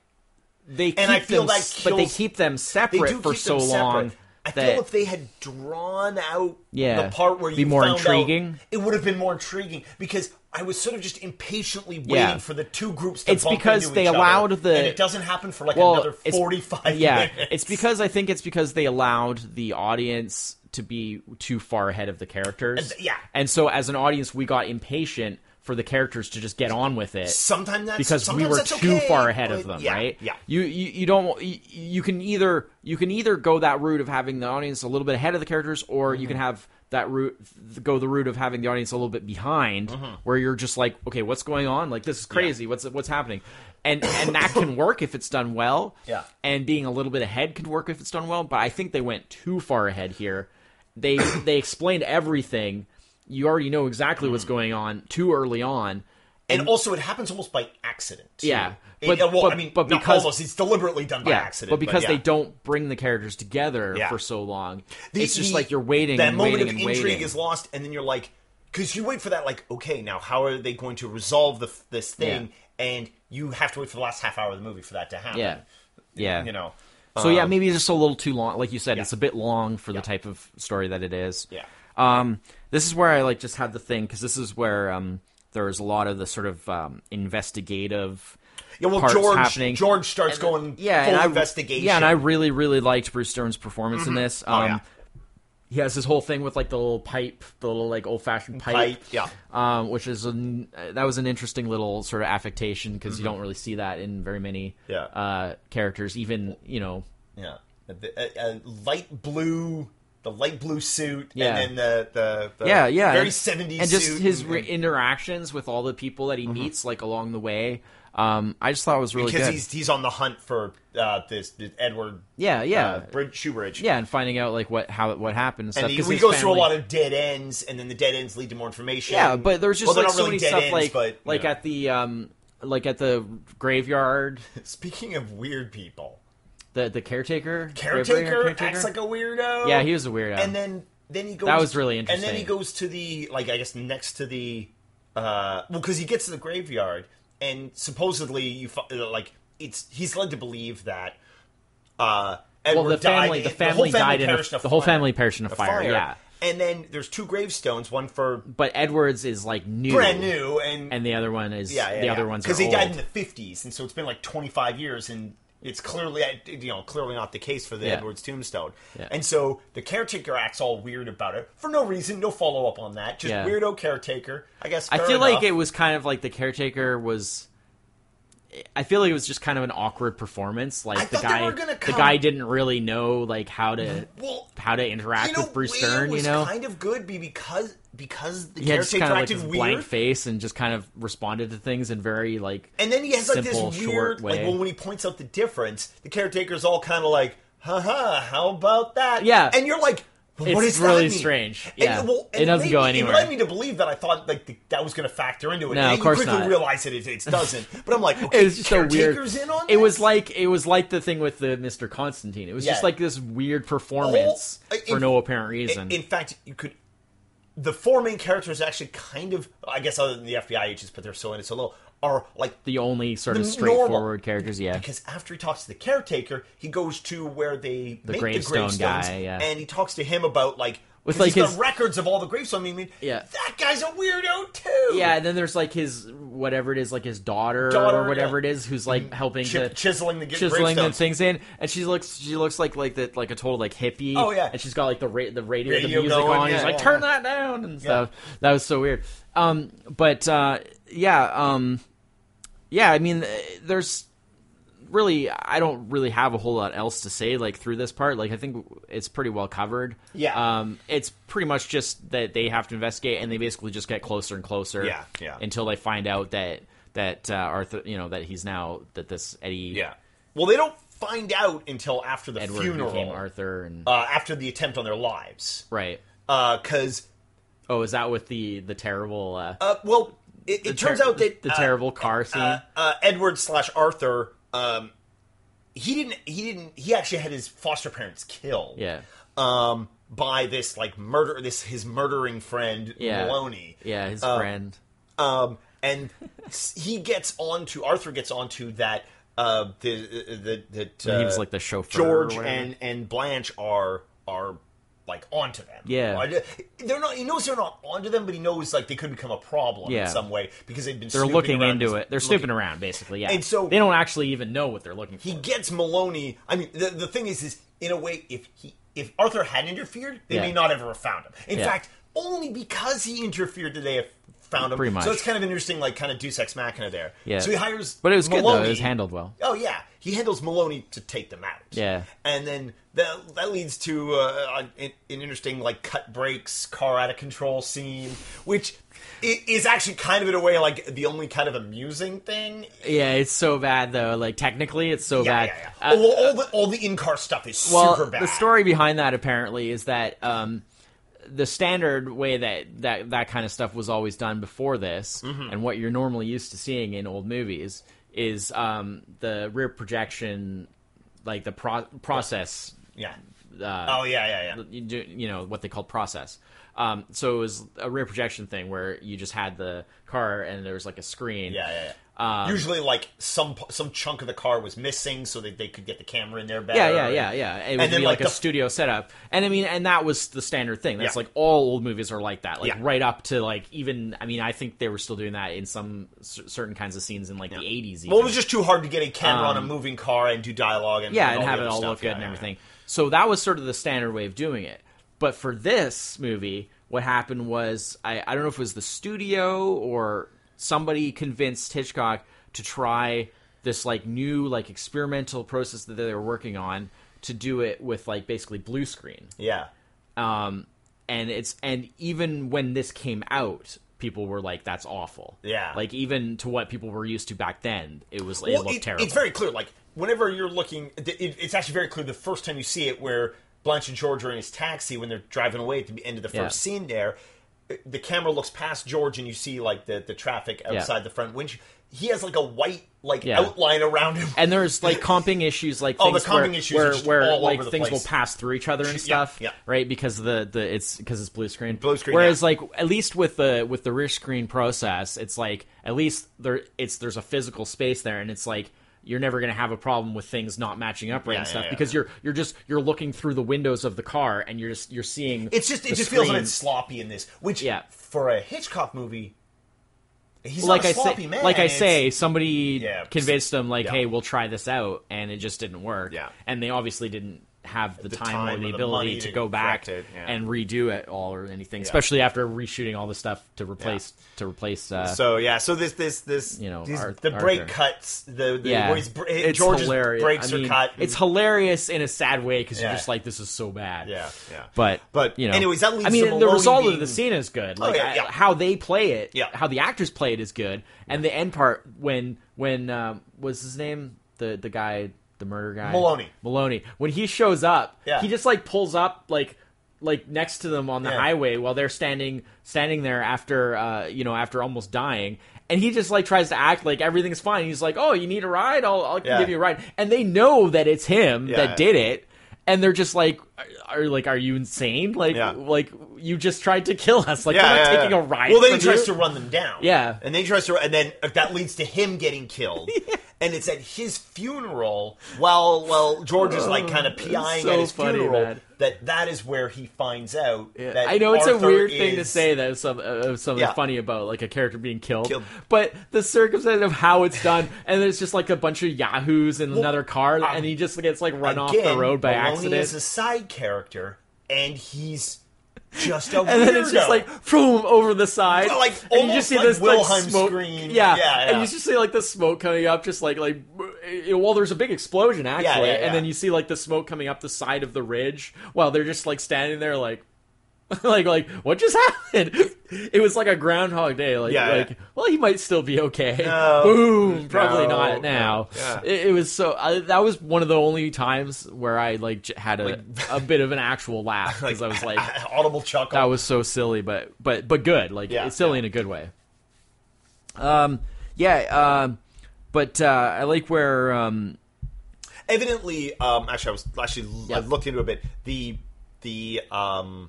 they keep And I feel them, that s- but they keep them separate for so long. separate. I feel if they had drawn out Yeah. the part where Be you more found intriguing. out, it would have been more intriguing because I was sort of just impatiently waiting Yeah. for the two groups to It's because they each other, allowed the- and it doesn't happen for like well, another forty-five yeah, minutes. it's because I think it's because they allowed the audience to be too far ahead of the characters. And- yeah. and so as an audience, we got impatient for the characters to just get on with it. sometimes that's because we were too okay, far ahead of them, yeah, right? Yeah. You, you you don't you, you can either you can either go that route of having the audience a little bit ahead of the characters, or you Mm-hmm. can have that route go the route of having the audience a little bit behind, Mm-hmm. where you're just like, okay, what's going on? Like this is crazy. What's what's happening? And and that can work if it's done well. Yeah. And being a little bit ahead can work if it's done well. But I think they went too far ahead here. They they explained everything. You already know exactly what's going on too early on. And also, it happens almost by accident. too. Yeah, but- uh, well, but- I mean, but because- almost, it's deliberately done by yeah, accident. but because yeah. they don't bring the characters together Yeah. for so long, The- it's just the- like you're waiting That and moment waiting of and intrigue waiting. is lost, and then you're like, because you wait for that, like, okay, now how are they going to resolve the, this thing? And you have to wait for the last half hour of the movie for that to happen. yeah, yeah. you know. so yeah, Um, maybe it's just a little too long. Like you said, yeah. it's a bit long for the type of story that it is. Yeah. Um, this is where I like just had the thing because this is where um there's a lot of the sort of um investigative. Yeah, well, parts George happening. George starts going yeah, full and I, investigation. Yeah, and I really, really liked Bruce Dern's performance in this. Um, Oh, yeah. He has this whole thing with like the little pipe, the little like old fashioned pipe, Pipe, yeah. um, which is an, that was an interesting little sort of affectation because you don't really see that in very many Mm-hmm. Yeah. uh, characters. Even you know, yeah. a, a light blue, the light blue suit, Yeah. and then the the, the yeah, yeah, very seventies and just his and- re- interactions with all the people that he meets, like along the way. Um, I just thought it was really because good. he's he's on the hunt for uh, this, this Edward yeah, yeah, uh, Bridge Shoebridge. yeah, and finding out like what how what happened and stuff. And he, he goes through a lot of dead ends, and then the dead ends lead to more information. Yeah, but there's just well, like so really many dead stuff ends, like but, like know. at the um like at the graveyard, Speaking of weird people, the the caretaker, caretaker, graveyard acts like a weirdo. yeah, he was a weirdo. and then then he goes. That was really interesting. And then he goes to the like I guess next to the uh well because he gets to the graveyard and supposedly you like it's he's led to believe that uh Edward well, the family, died, the family, whole died in a, the whole family perished in a A fire, Yeah, and then there's two gravestones, one for but Edwards is like new, brand new and and the other one is yeah, yeah the yeah. other ones because he died in the 50s and so it's been like 25 years and it's clearly uh, you know clearly not the case for the Yeah. edwards tombstone Yeah. and so the caretaker acts all weird about it for no reason no follow-up on that just Yeah. weirdo caretaker i guess I feel like it was kind of like the caretaker was. I feel like it was just kind of an awkward performance. Like I the guy, the guy didn't really know like how to well how to interact you know, with Bruce Dern. You know, kind of good be- because because the he had just caretaker kind of like weird blank face and just kind of responded to things in very like and then he has like simple, this short weird like way. well, when he points out the difference the character's all kind of like haha how about that Yeah. and you're like what It's does really strange. And, Yeah. well, It doesn't made go anywhere. It led me to believe that I thought like the, that was going to factor into it. No, and of then course you quickly not. realize that it, it doesn't. But I'm like, okay, it was just so weird. In on It was like it was like the thing with the Mr. Constantine. It was just like this weird performance uh, Whole- for no apparent reason. In, in fact, you could. The four main characters actually kind of, I guess, other than the FBI agents, but they're so in it so little, are like the only sort of straightforward normal- characters, yeah. because after he talks to the caretaker, he goes to where they The make gravestone the gravestones, guy, yeah. and he talks to him about like With, like, his- records of all the gravestones. I mean, Yeah. that guy's a weirdo too. Yeah, and then there's like his whatever it is, like his daughter, Daughter, or whatever yeah. Mm-hmm. it is, who's like helping Chi- to chiseling the chiseling the things in, and she looks she looks like like the like a total like hippie. Oh, yeah. and she's got like the ra- the radio, Radio the music going, on. yeah, He's like turn that down and stuff. That was so weird. Um, but uh, yeah, um, yeah. I mean, uh, there's really I don't really have a whole lot else to say like through this part. Like I think it's pretty well covered. Yeah. Um, it's pretty much just that they have to investigate, and they basically just get closer and closer. Yeah, yeah. Until they find out that that uh, Arthur, you know, that he's now that this Eddie Yeah. Well, they don't find out until after the Edward funeral, Arthur, and uh, after the attempt on their lives, right. because Oh, is that with the the terrible? Uh, uh, well, it, it turns ter- out that the uh, terrible car scene. uh, uh, Edward slash Arthur, um, he didn't. He didn't. He actually had his foster parents killed. yeah, Um, by this like murder, this his murdering friend yeah, Maloney. Yeah, his Uh, friend. Um, and he gets onto Arthur gets onto that. Uh, the the that uh, he was like the chauffeur. George or and and Blanche are are like onto them. Yeah. They're not. He knows they're not onto them, but he knows like they could become a problem Yeah. in some way because they've been. they're looking around into it. They're looking- snooping around, basically. Yeah, And so- they don't actually even know what they're looking for. He gets Maloney. I mean, the, the thing is, is in a way, if he if Arthur hadn't interfered, they Yeah. may not ever have found him. In Yeah. fact, only because he interfered did they have found him. Pretty much. So it's kind of interesting, like kind of Deus Ex Machina there. Yeah. So he hires, but it was good Maloney. though. It was handled well. Oh yeah, he handles Maloney to take them out. Yeah. and then that that leads to uh, an, an interesting like cut brakes, car out of control scene, which is actually kind of in a way like the only kind of amusing thing. Yeah, it's so bad though. Like technically, it's so Yeah, bad. yeah, yeah. Uh, all, all the all the in car stuff is well, super bad. the story behind that apparently is that um, the standard way that, that that kind of stuff was always done before this, Mm-hmm. and what you're normally used to seeing in old movies, is um, the rear projection, like the pro- process. Yeah. Uh, Oh yeah, yeah, yeah. you, do, you know what they called process. Um, so it was a rear projection thing where you just had the car and there was like a screen. Yeah, yeah, yeah. Um, Usually, like some some chunk of the car was missing, so that they could get the camera in there better. Yeah, yeah, yeah, yeah. It would And then, be like, like, a the- studio setup, and I mean, and that was the standard thing. That's Yeah. like all old movies are like that, like Yeah. right up to like even. I mean, I think they were still doing that in some cer- certain kinds of scenes in like the eighties. Well, it was just too hard to get a camera on a moving car and do dialogue and Um, yeah, and and have the it all stuff. look good Yeah, and yeah, everything. So that was sort of the standard way of doing it. But for this movie, what happened was I, I don't know if it was the studio or somebody convinced Hitchcock to try this like new like experimental process that they were working on to do it with like basically blue screen. Yeah. Um, and it's and even when this came out, people were like, "That's awful." Yeah. like even to what people were used to back then, it was it Well, looked it- terrible. It's very clear. Like whenever you're looking, it, it- it's actually very clear the first time you see it, where Blanche and George are in his taxi when they're driving away at the end of the first Yeah. scene. There, the camera looks past George, and you see like the the traffic outside Yeah. the front windshield. He has like a white like Yeah. outline around him. and there's like comping issues like Oh, the things where, comping issues where, where all like things place. will pass through each other and stuff yeah. right because the the it's because it's blue screen Blue screen, whereas like at least with the with the rich screen process it's like at least there it's there's a physical space there and it's like you're never going to have a problem with things not matching up right Yeah, and stuff yeah. because you're you're just you're looking through the windows of the car and you're just you're seeing It's just it just feels a bit sloppy in this, which Yeah. for a Hitchcock movie, he's like I sloppy say, man. like I It's- say, somebody Yeah. convinced them like, Yeah. "Hey, we'll try this out," and it just didn't work. Yeah. and they obviously didn't have the, The time, time or or the the ability to go back it, yeah. and redo it all or anything, especially after reshooting all the stuff to replace to replace. Uh, So yeah, so this this this You know, these- Arth- the break Arthur. cuts, the, the yeah, it's George's hilarious. breaks I are mean, cut. It's hilarious in a sad way because Yeah. you're just like, "This is so bad." yeah, yeah. But But, you know, anyways, that leads I mean, the result being- of the scene is good. Like yeah, I- how they play it, Yeah. how the actors play it is good, and the end part when when um, was his name the the guy the murder guy Maloney. Maloney when he shows up, Yeah. he just like pulls up like like next to them on the Yeah. highway while they're standing standing there after uh you know after almost dying. And he just like tries to act like everything's fine. He's like, "Oh, you need a ride? I'll, I'll Yeah. give you a ride." And they know that it's him Yeah. that did it, and they're just like, "Are are- like, are you insane? Like, Yeah. like you just tried to kill us. Like yeah, we're not yeah, taking yeah. a ride. Well, then he tries you. to run them down. Yeah. and then he tries to, and then that leads to him getting killed. And it's at his funeral, while while George is like kind of PIing so at his funny, funeral, man. that that is where he finds out. That I know it's a Arthur weird thing to say that some, uh, something funny about like a character being killed, Killed. but the circumstance of how it's done, and there's just like a bunch of yahoos in another car, and he just gets like run off the road by Maloney accident, is a side character, and he's just a and then it's just like boom over the side, like, and you just see like this Wilhelm like smoke, scream. Yeah, Yeah, and you just see like the smoke coming up, just like like well, there's a big explosion actually, yeah, yeah. and then you see like the smoke coming up the side of the ridge while they're just like standing there like. like like what just happened? It was like a Groundhog Day. Like Yeah, like yeah. well he might still be okay. No. Boom. Probably No, not now. no, yeah. It, it was so I, that was one of the only times where I like had a a bit of an actual laugh because I was like audible chuckle. that was so silly, but but but good. Like Yeah, it's silly in a good way. Um, yeah. Um, but uh, I like where um, evidently um actually i was actually i looked into a bit the the um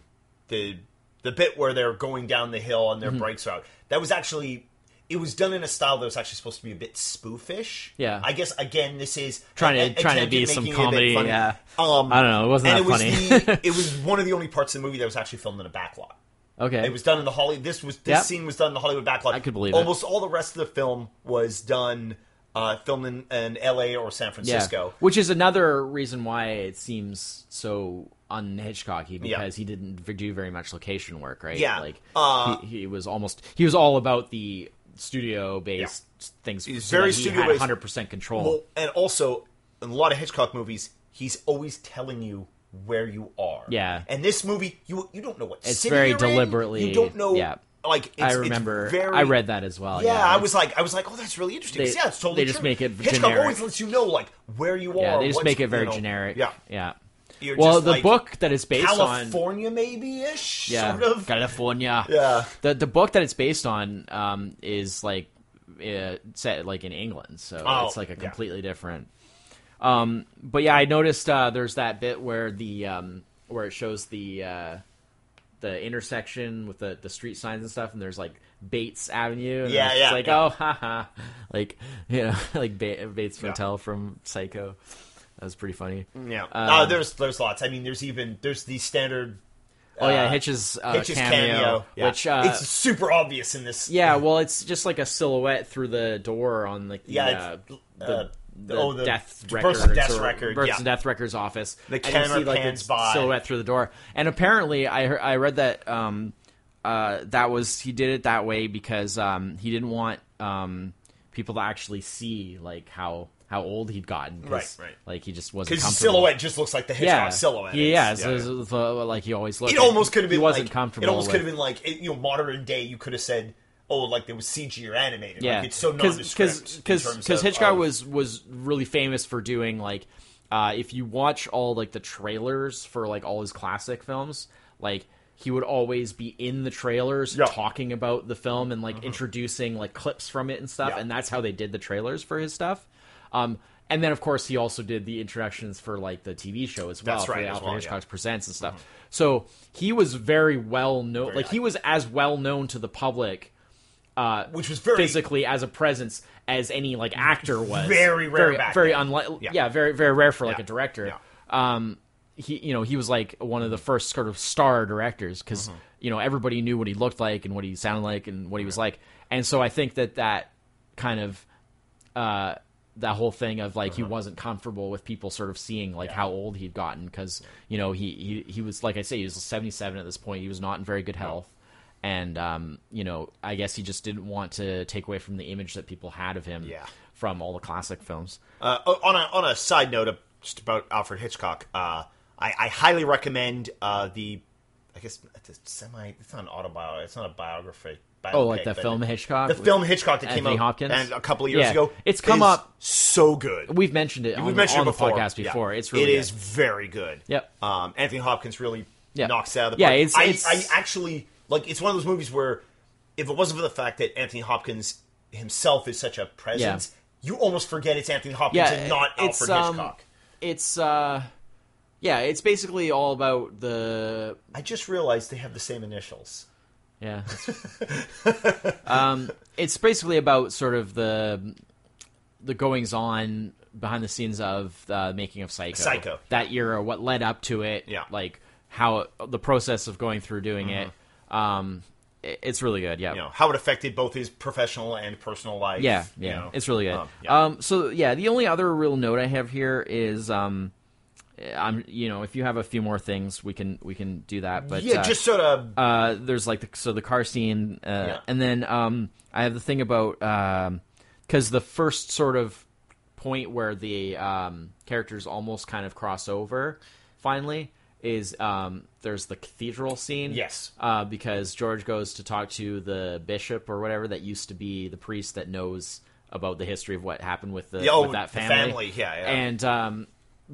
the the bit where they're going down the hill and their Mm-hmm. brakes are out that was actually it was done in a style that was actually supposed to be a bit spoofish Yeah. i guess again this is Trying to- a- a- trying to be some making it a bit comedy, yeah. um I don't know, it wasn't that it was funny. the, it was one of the only parts of the movie that was actually filmed in a backlot okay, it was done in the Holly. This was this Yep. scene was done in the Hollywood backlot. I could believe it. Almost all the rest of the film was done, uh, filmed in, in L.A. or San yeah, Francisco. which is another reason why it seems so un Hitchcocky because Yeah. he didn't do very much location work, right? Yeah. like Uh, he, he was almost he was all about the studio based things. He's so very that studio-based. hundred percent control. Well, and also in a lot of Hitchcock movies, he's always telling you where you are. Yeah. And this movie, you you don't know what It's very you're in. deliberately- You don't know. yeah. Like it's, I remember very, I read that as well. Yeah, Yeah, I was like, I was like, oh, that's really interesting. They- yeah, it's totally they just true. make it Hitchcock generic. always lets you know like where you are. yeah, they just make it very you know, generic. Yeah. yeah. You're Well, the like, book that it's based on California, maybe ish. yeah, Sort of. California. Yeah. The the book that it's based on um, is like uh, set like in England, so Oh, it's like a yeah. completely different. Um, but yeah, I noticed uh, there's that bit where the um, where it shows the uh, the intersection with the the street signs and stuff, and there's like Bates Avenue. And Yeah, it's yeah, Like yeah. oh, haha, like you know, like Bates Motel from Psycho. That was pretty funny. Yeah. Um, uh, there's there's lots. I mean, there's even there's the standard. Oh yeah, uh, Hitch's, uh, Hitch's cameo, cameo, yeah. which uh, it's super obvious in this. Yeah, well, it's just like a silhouette through the door on like the, Yeah, uh, the, uh, the oh, the death birth records death or record, births yeah. and death records office. The camera see, like, pans by. silhouette through the door. And apparently, I heard, I read that um, uh, that was he did it that way because um, he didn't want um, people to actually see like how how old he'd gotten. Right, right. Like he just wasn't Because silhouette just looks like the Hitchcock yeah, silhouette. Yeah, It's- so, so- so, like he always looked. It almost could have been He wasn't like, comfortable. It almost could have been like you know modern day. You could have said, "Oh, like there was CG or animated." Yeah, like, it's so nondescript. because in terms because of- Hitchcock of- was was really famous for doing like uh, if you watch all like the trailers for like all his classic films, like he would always be in the trailers Yeah. Mm-hmm. talking about the film and like introducing like clips from it and stuff, Yeah. and that's how they did the trailers for his stuff. Um, and then of course he also did the introductions for like the TV show as well That's for right, the as Alfred well, yeah. Presents and stuff. So he was very well known, Very like he was as well known to the public uh, which was very physically as a presence as any like actor was. Very rare very, very then. unlike. Yeah. Yeah. very very rare for like Yeah. a director. Um, he you know he was like one of the first sort of star directors because Mm-hmm. you know everybody knew what he looked like and what he sounded like and what he was like, and so I think that that kind of uh that whole thing of like he wasn't comfortable with people sort of seeing like Uh-huh. Yeah. how old he'd gotten because you know he, he he was like I say he was 77 at this point he was not in very good health and um you know I guess he just didn't want to take away from the image that people had of him Yeah. from all the classic films Uh, on a on a side note, of just about Alfred Hitchcock, uh, I, I highly recommend uh, the. I guess it's a semi. It's not an autobiography. It's not a biography. Oh, like the but- film Hitchcock? The film Hitchcock that came Anthony out Hopkins? and a couple of years Yeah. ago. It's come is up- so good. we've mentioned it on, We've mentioned on it the before. podcast Yeah. before it's really It good. very good. Yep. Um, Anthony Hopkins really Yeah. knocks it out of the Yeah, park. it's- I, it's- I actually like. It's one of those movies where, if it wasn't for the fact that Anthony Hopkins himself is such a presence, you almost forget it's Anthony Hopkins yeah and not it's, Alfred um, Hitchcock. it's uh yeah it's basically all about the I just realized they have the same initials. Yeah. um, it's basically about sort of the the goings on behind the scenes of the making of Psycho. Psycho. That era, what led up to it. Yeah. Mm-hmm. Like how the process of going through doing it. Um, it- it's really good. Yeah. You know how it affected both his professional and personal life. Yeah, you yeah, know. it's really good. Um, yeah. Um, so yeah, the only other real note I have here is, um, I'm, you know, if you have a few more things, we can we can do that. But yeah, uh, just sort of. uh, there's like the, so the car scene, uh, Yeah. and then um, I have the thing about because the first sort of point where the um, characters almost kind of cross over finally is um, there's the cathedral scene. Yes. uh, because George goes to talk to the bishop or whatever that used to be the priest that knows about the history of what happened with the Yeah, oh, with that the family. family, yeah, yeah. And um,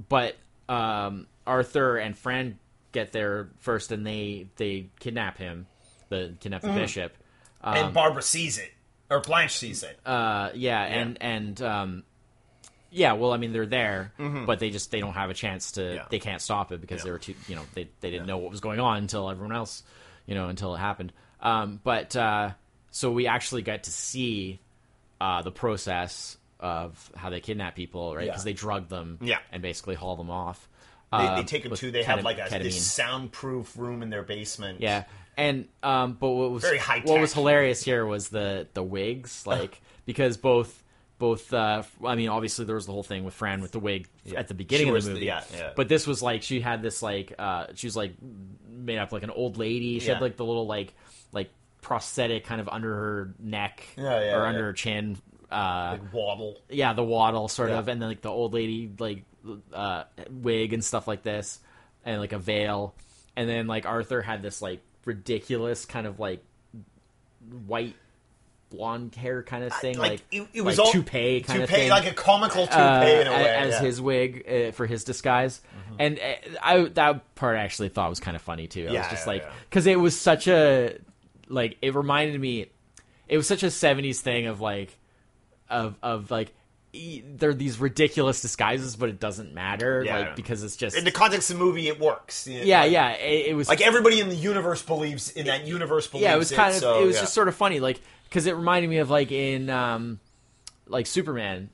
but um, Arthur and Fran get there first, and they they kidnap him, the kidnap the Mm-hmm. bishop. and Barbara sees it, or Blanche sees it. Uh, yeah, and and um, yeah. Well, I mean, they're there, but they just they don't have a chance to. Mm-hmm. Yeah. They can't stop it because Yeah. they were too. You know, they they didn't know what was going on until everyone else. You know, until it happened. Um, but uh, so we actually got to see uh, the process of how they kidnap people, right? Yeah. Because they drug them, Yeah. and basically haul them off. They, they take them to. They have like a ketamine. this soundproof room in their basement. Yeah, and um, but what was Very high what was hilarious here was the the wigs, like because both both uh, I mean obviously there was the whole thing with Fran with the wig at the beginning She of the the- movie, yeah, yeah. but this was like she had this like uh, she was like made up like an old lady. She had like the little like like prosthetic kind of under her neck Yeah, yeah, or under her chin. Uh, Like waddle. yeah, the waddle sort Yeah. of, and then like the old lady like uh, wig and stuff like this, and like a veil, and then like Arthur had this like ridiculous kind of like white blonde hair kind of thing, like, it, it was like all toupee kind of toupee, thing, like a comical toupee uh, in a way. as yeah. Mm-hmm. his wig uh, for his disguise. And uh, I that part I actually thought was kind of funny too. I Yeah, was just yeah, like because it was such a like it reminded me it was such a 70s thing of like of of like e- they're these ridiculous disguises but it doesn't matter Yeah. like because it's just in the context of the movie, it works. You know, yeah like, yeah it, it was Like everybody in the universe believes in that universe. Believes yeah, it was kind of so, it was yeah. just sort of funny, like because it reminded me of like in um, like Superman,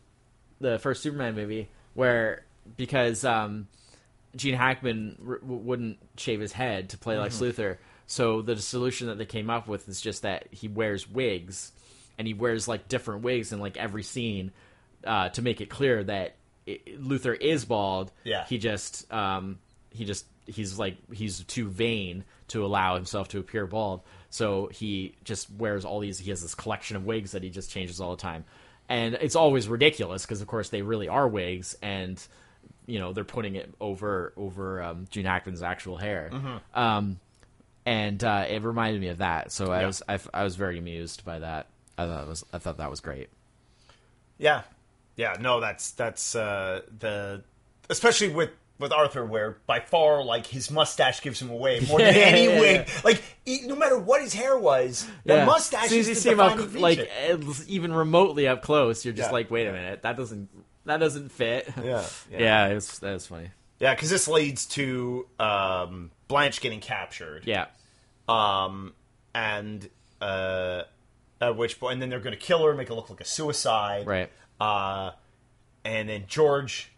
the first Superman movie, where because um, Gene Hackman r- wouldn't shave his head to play Lex Mm-hmm. Luthor, so the solution that they came up with is just that he wears wigs, and he wears like different wigs in like every scene uh, to make it clear that i Luthor is bald. Yeah. he just um, he just he's like he's too vain to allow himself to appear bald so he just wears all these he has this collection of wigs that he just changes all the time and it's always ridiculous because of course they really are wigs and you know they're putting it over over um, Gene Hackman's actual hair. Um, and uh, it reminded me of that, so I Yeah. was I, f- I was very amused by that. I thought it was I thought that was great. Yeah, yeah. No, that's that's uh, the especially with with Arthur, where by far like his mustache gives him away more than Yeah, any yeah, wig. yeah. Like e- no matter what his hair was, the mustache as soon as is you see him up, like even remotely up close, you're just like, wait a minute, that doesn't that doesn't fit. Yeah, yeah, yeah. it was that was funny. Yeah, because this leads to um, Blanche getting captured. Yeah, Um, and uh, at which point, and then they're going to kill her, make it look like a suicide. right. Uh, and then George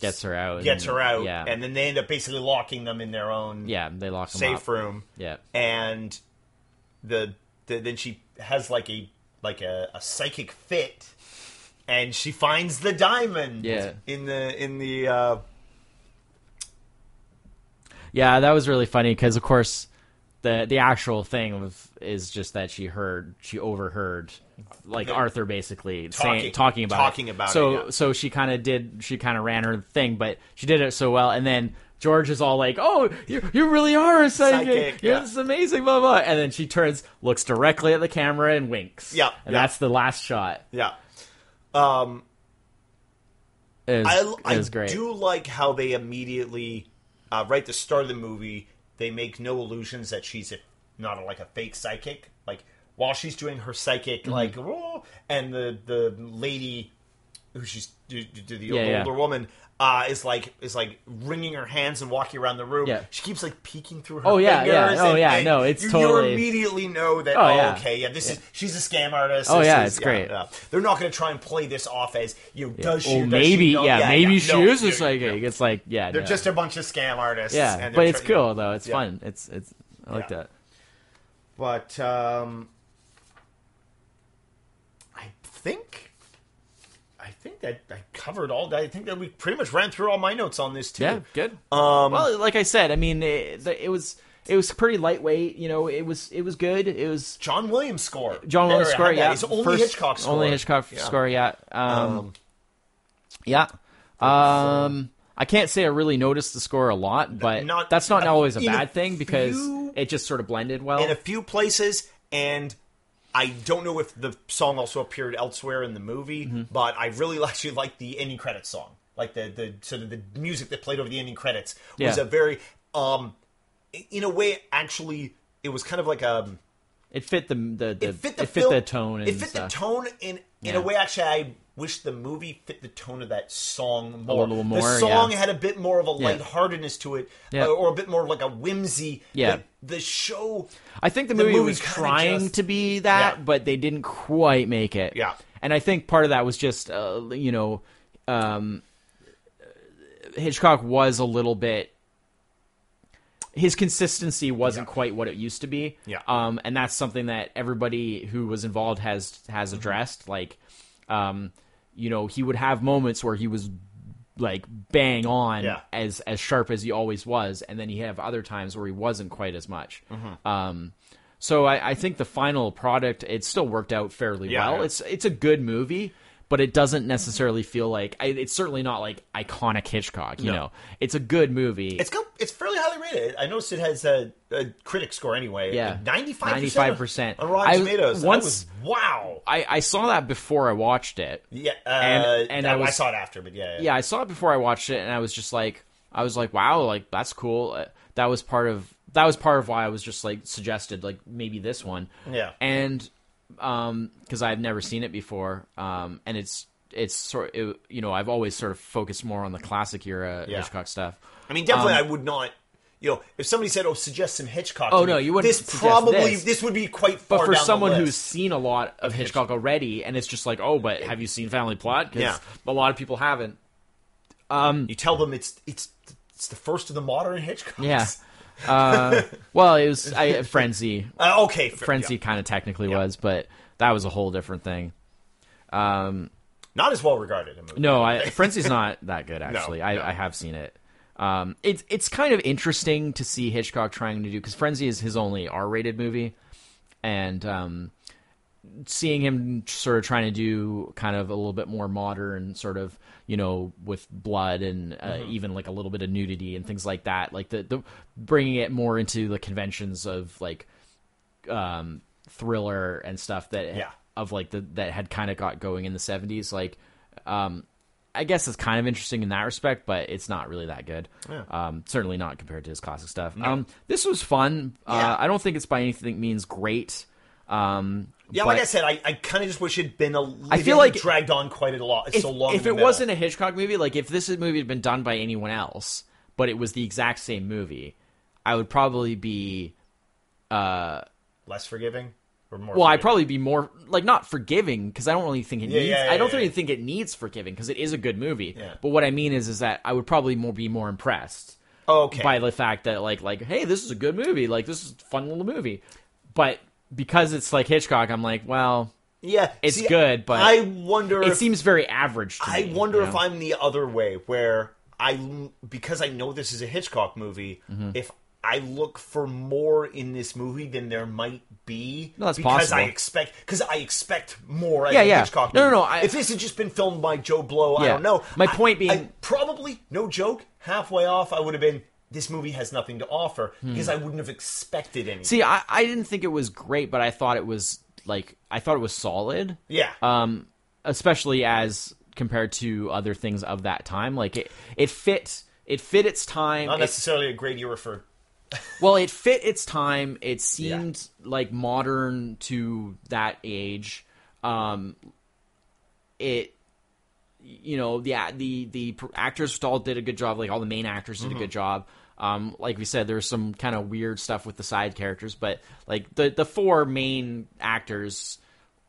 Gets her out. gets and- her out, Yeah, and then they end up basically locking them in their own yeah, they lock him safe up. room. Yeah, and the, the then she has like a like a, a psychic fit and she finds the diamond Yeah. in the in the uh yeah, that was really funny because of course the the actual thing is just that she heard she overheard like The- Arthur basically Talking- saying talking about talking it. about so it, yeah. so she kind of did she kind of ran her thing but she did it so well and then George is all like, "Oh, you, you really are a psychic. Psychic, You're yeah. this amazing, blah blah." And then she turns, looks directly at the camera, and winks. Yeah, and yeah. that's the last shot. yeah um It I, it I do like how they immediately uh, right at the start of the movie they make no illusions that she's a, not a, like a fake psychic like while she's doing her psychic Mm-hmm. like "Oh," and the the lady who she's the, the, the Yeah, yeah. older woman uh, is like is like wringing her hands and walking around the room. Yeah. She keeps like peeking through her Oh, yeah, yeah. Oh, and- yeah, and no, it's you, totally- You immediately know that. Oh, Oh, yeah. okay, yeah. This is she's a scam artist. Oh, yeah, it's great. They're not going to try and play this off as you know, does she? Does maybe, she know? yeah, maybe she no, is a psychic. It's like, yeah, They're no. just a bunch of scam artists. yeah, and but it's cool though. It's Yeah. fun. It's it's I like Yeah. that. But um, I think, think that I covered all. That I think that we pretty much ran through all my notes on this too. Yeah, good. Um, well, like I said, I mean, it, it was it was pretty lightweight. You know, it was it was good. It was John Williams score. John Williams score. Yeah, It's only First- Hitchcock score. Only Hitchcock Yeah. score. Yeah. Um, Um, yeah. Um, I can't say I really noticed the score a lot, but Not- that's not always a in a bad thing because few- it just sort of blended well. in a few places, and I don't know if the song also appeared elsewhere in the movie, Mm-hmm. but I really actually like the ending credits song, like the the sort of the music that played over the ending credits was Yeah. a very um, in a way actually it was kind of like a it fit the the, the it fit the it fit film- the tone. And it fit stuff. the tone in in Yeah. a way. Actually, I wish the movie fit the tone of that song more. little more, the song yeah. had a bit more of a lightheartedness to it, Yeah. uh, or a bit more like a whimsy. Yeah. The, the show. I think the the movie, movie was trying just- to be that, Yeah. but they didn't quite make it. Yeah. and I think part of that was just, uh, you know, um, Hitchcock was a little bit. His consistency wasn't quite what it used to be. Yeah. Um, and that's something that everybody who was involved has has Mm-hmm. addressed. Like, um, you know, he would have moments where he was like bang on Yeah. as as sharp as he always was, and then he have other times where he wasn't quite as much. Mm-hmm. Um, so I, I think the final product it still worked out fairly Yeah, well. yeah. It's it's a good movie, but it doesn't necessarily feel like it's certainly not like iconic Hitchcock. You No. know, it's a good movie. It's got, it's fairly highly rated. I noticed it has a, a critic score anyway. Yeah. ninety five 95%. on Rotten I- Tomatoes. once- Once, wow. I, I saw that before I watched it. Yeah, uh, And- and I I, was- saw it after, but yeah, yeah, I saw it before I watched it, and I was just like, I was like, wow, like that's cool. Uh, That was part of that was part of why I was just like suggested like maybe this one. Yeah. and um, because I've never seen it before, um, and it's it's sort it, you know I've always sort of focused more on the classic era Yeah. Hitchcock stuff. I mean, definitely, Um, I would not. You know, if somebody said, "Oh, suggest some Hitchcock," Oh, no, you wouldn't This probably this. would be quite far But for someone who's seen a lot of Hitchcock already, and it's just like, oh, but have you seen Family Plot? Because Yeah. a lot of people haven't. you tell them it's it's it's the first of the modern Hitchcocks. Yeah. Uh, well, it was I, Frenzy. Uh, okay, fair- Frenzy yeah. kind of technically was, but that was a whole different thing. Um, not as well regarded. A movie. no, I, Frenzy's not that good actually. I, no. I have seen it. Um, it's it's kind of interesting to see Hitchcock trying to do because Frenzy is his only R-rated movie, and um, seeing him sort of trying to do kind of a little bit more modern sort of you know with blood and uh, Mm-hmm. even like a little bit of nudity and things like that like the, the bringing it more into the conventions of like um thriller and stuff that Yeah. Of like the that had kind of got going in the 70s like um I guess it's kind of interesting in that respect, but it's not really that good. Yeah. Um, certainly not compared to his classic stuff. Um, this was fun. Yeah. Uh, I don't think it's by anything means great. Um, Yeah, like I said, I, I kind of just wish it'd been a. I feel like- dragged on quite a lot. It's if, so long. if it middle. wasn't a Hitchcock movie, like if this movie had been done by anyone else, but it was the exact same movie, I would probably be less forgiving or more. Well, I'd probably be more like not forgiving because I don't really think it Yeah, needs. yeah, yeah, I don't really think it needs forgiving because it is a good movie. But what I mean is, is that I would probably more be more impressed okay. by the fact that like like hey, this is a good movie. Like this is a fun little movie. But because it's like Hitchcock, I'm like, well, yeah, it's see, good, but I wonder. it if, seems very average. to I me, wonder you if know? I'm the other way, where I because I know this is a Hitchcock movie. Mm-hmm. If I look for more in this movie than there might be, No, that's because I expect because I expect more. Yeah, yeah. Hitchcock No, no, no, I- if this had just been filmed by Joe Blow, I don't know. My I- point being- I probably no joke. Halfway off, I would have been. This movie has nothing to offer Hmm. because I wouldn't have expected anything. See, I, I didn't think it was great, but I thought it was like I thought it was solid. yeah, um, especially as compared to other things of that time. Like it, it fit, it fit its time. not It- necessarily a great era for. Well, it fit its time. It seemed like modern to that age. Um, it, you know, the the the actors all did a good job. Like all the main actors did a good job. Um, like we said, there's some kind of weird stuff with the side characters, but like the the four main actors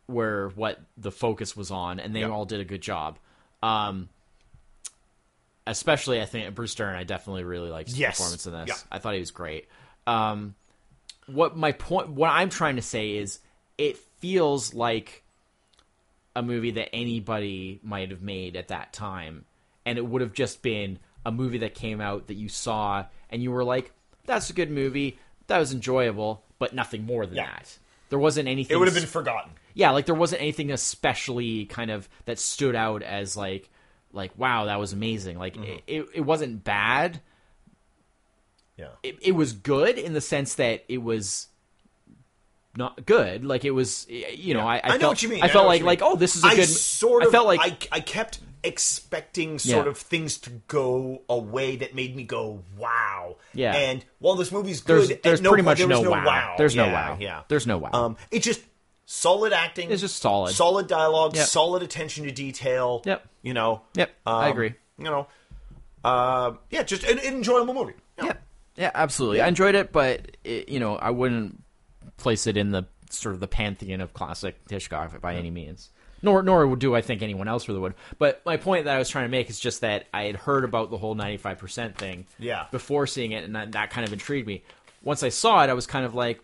were what the focus was on, and they Yep. all did a good job. Um, especially, I think Bruce Dern. I definitely really liked his Yes. performance in this. Yeah. I thought he was great. Um, what my point, what I'm trying to say is, it feels like a movie that anybody might have made at that time, and it would have just been a movie that came out that you saw and you were like, "That's a good movie. That was enjoyable," but nothing more than Yeah. that. There wasn't anything. It would have been forgotten. yeah, like there wasn't anything especially kind of that stood out as like, like wow, that was amazing. Like Mm-hmm. it, it, it wasn't bad. Yeah. It, it was good in the sense that it was not good. Like it was, you know, I, I, I know felt, what you mean. I I felt like like oh, this is a I good. sort of. I felt like I, I kept expecting sort Yeah. of things to go away that made me go wow. Yeah. And while this movie's there's good, at there's no pretty much no, no wow. There's no wow. Yeah. There's no wow. Um, it's just solid acting. It's just solid. Solid dialogue. Yep. Solid attention to detail. Yep. You know. Yep, I um, agree. You know. Uh, yeah, just an, an enjoyable movie. Yeah, yeah, absolutely. I enjoyed it, but it, you know, I wouldn't place it in the sort of the pantheon of classic Hitchcock by any means. Nor, nor would do I think anyone else really would. But my point that I was trying to make is just that I had heard about the whole ninety-five percent thing, Yeah. before seeing it, and that, that kind of intrigued me. Once I saw it, I was kind of like,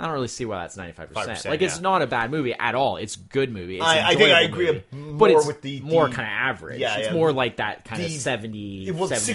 I don't really see why that's ninety-five percent. Like, it's yeah. not a bad movie at all. It's a good movie. It's I- I think I agree movie. more but it's with the- more kind of average. Yeah, it's yeah. more like that kind of 70, Well, 75.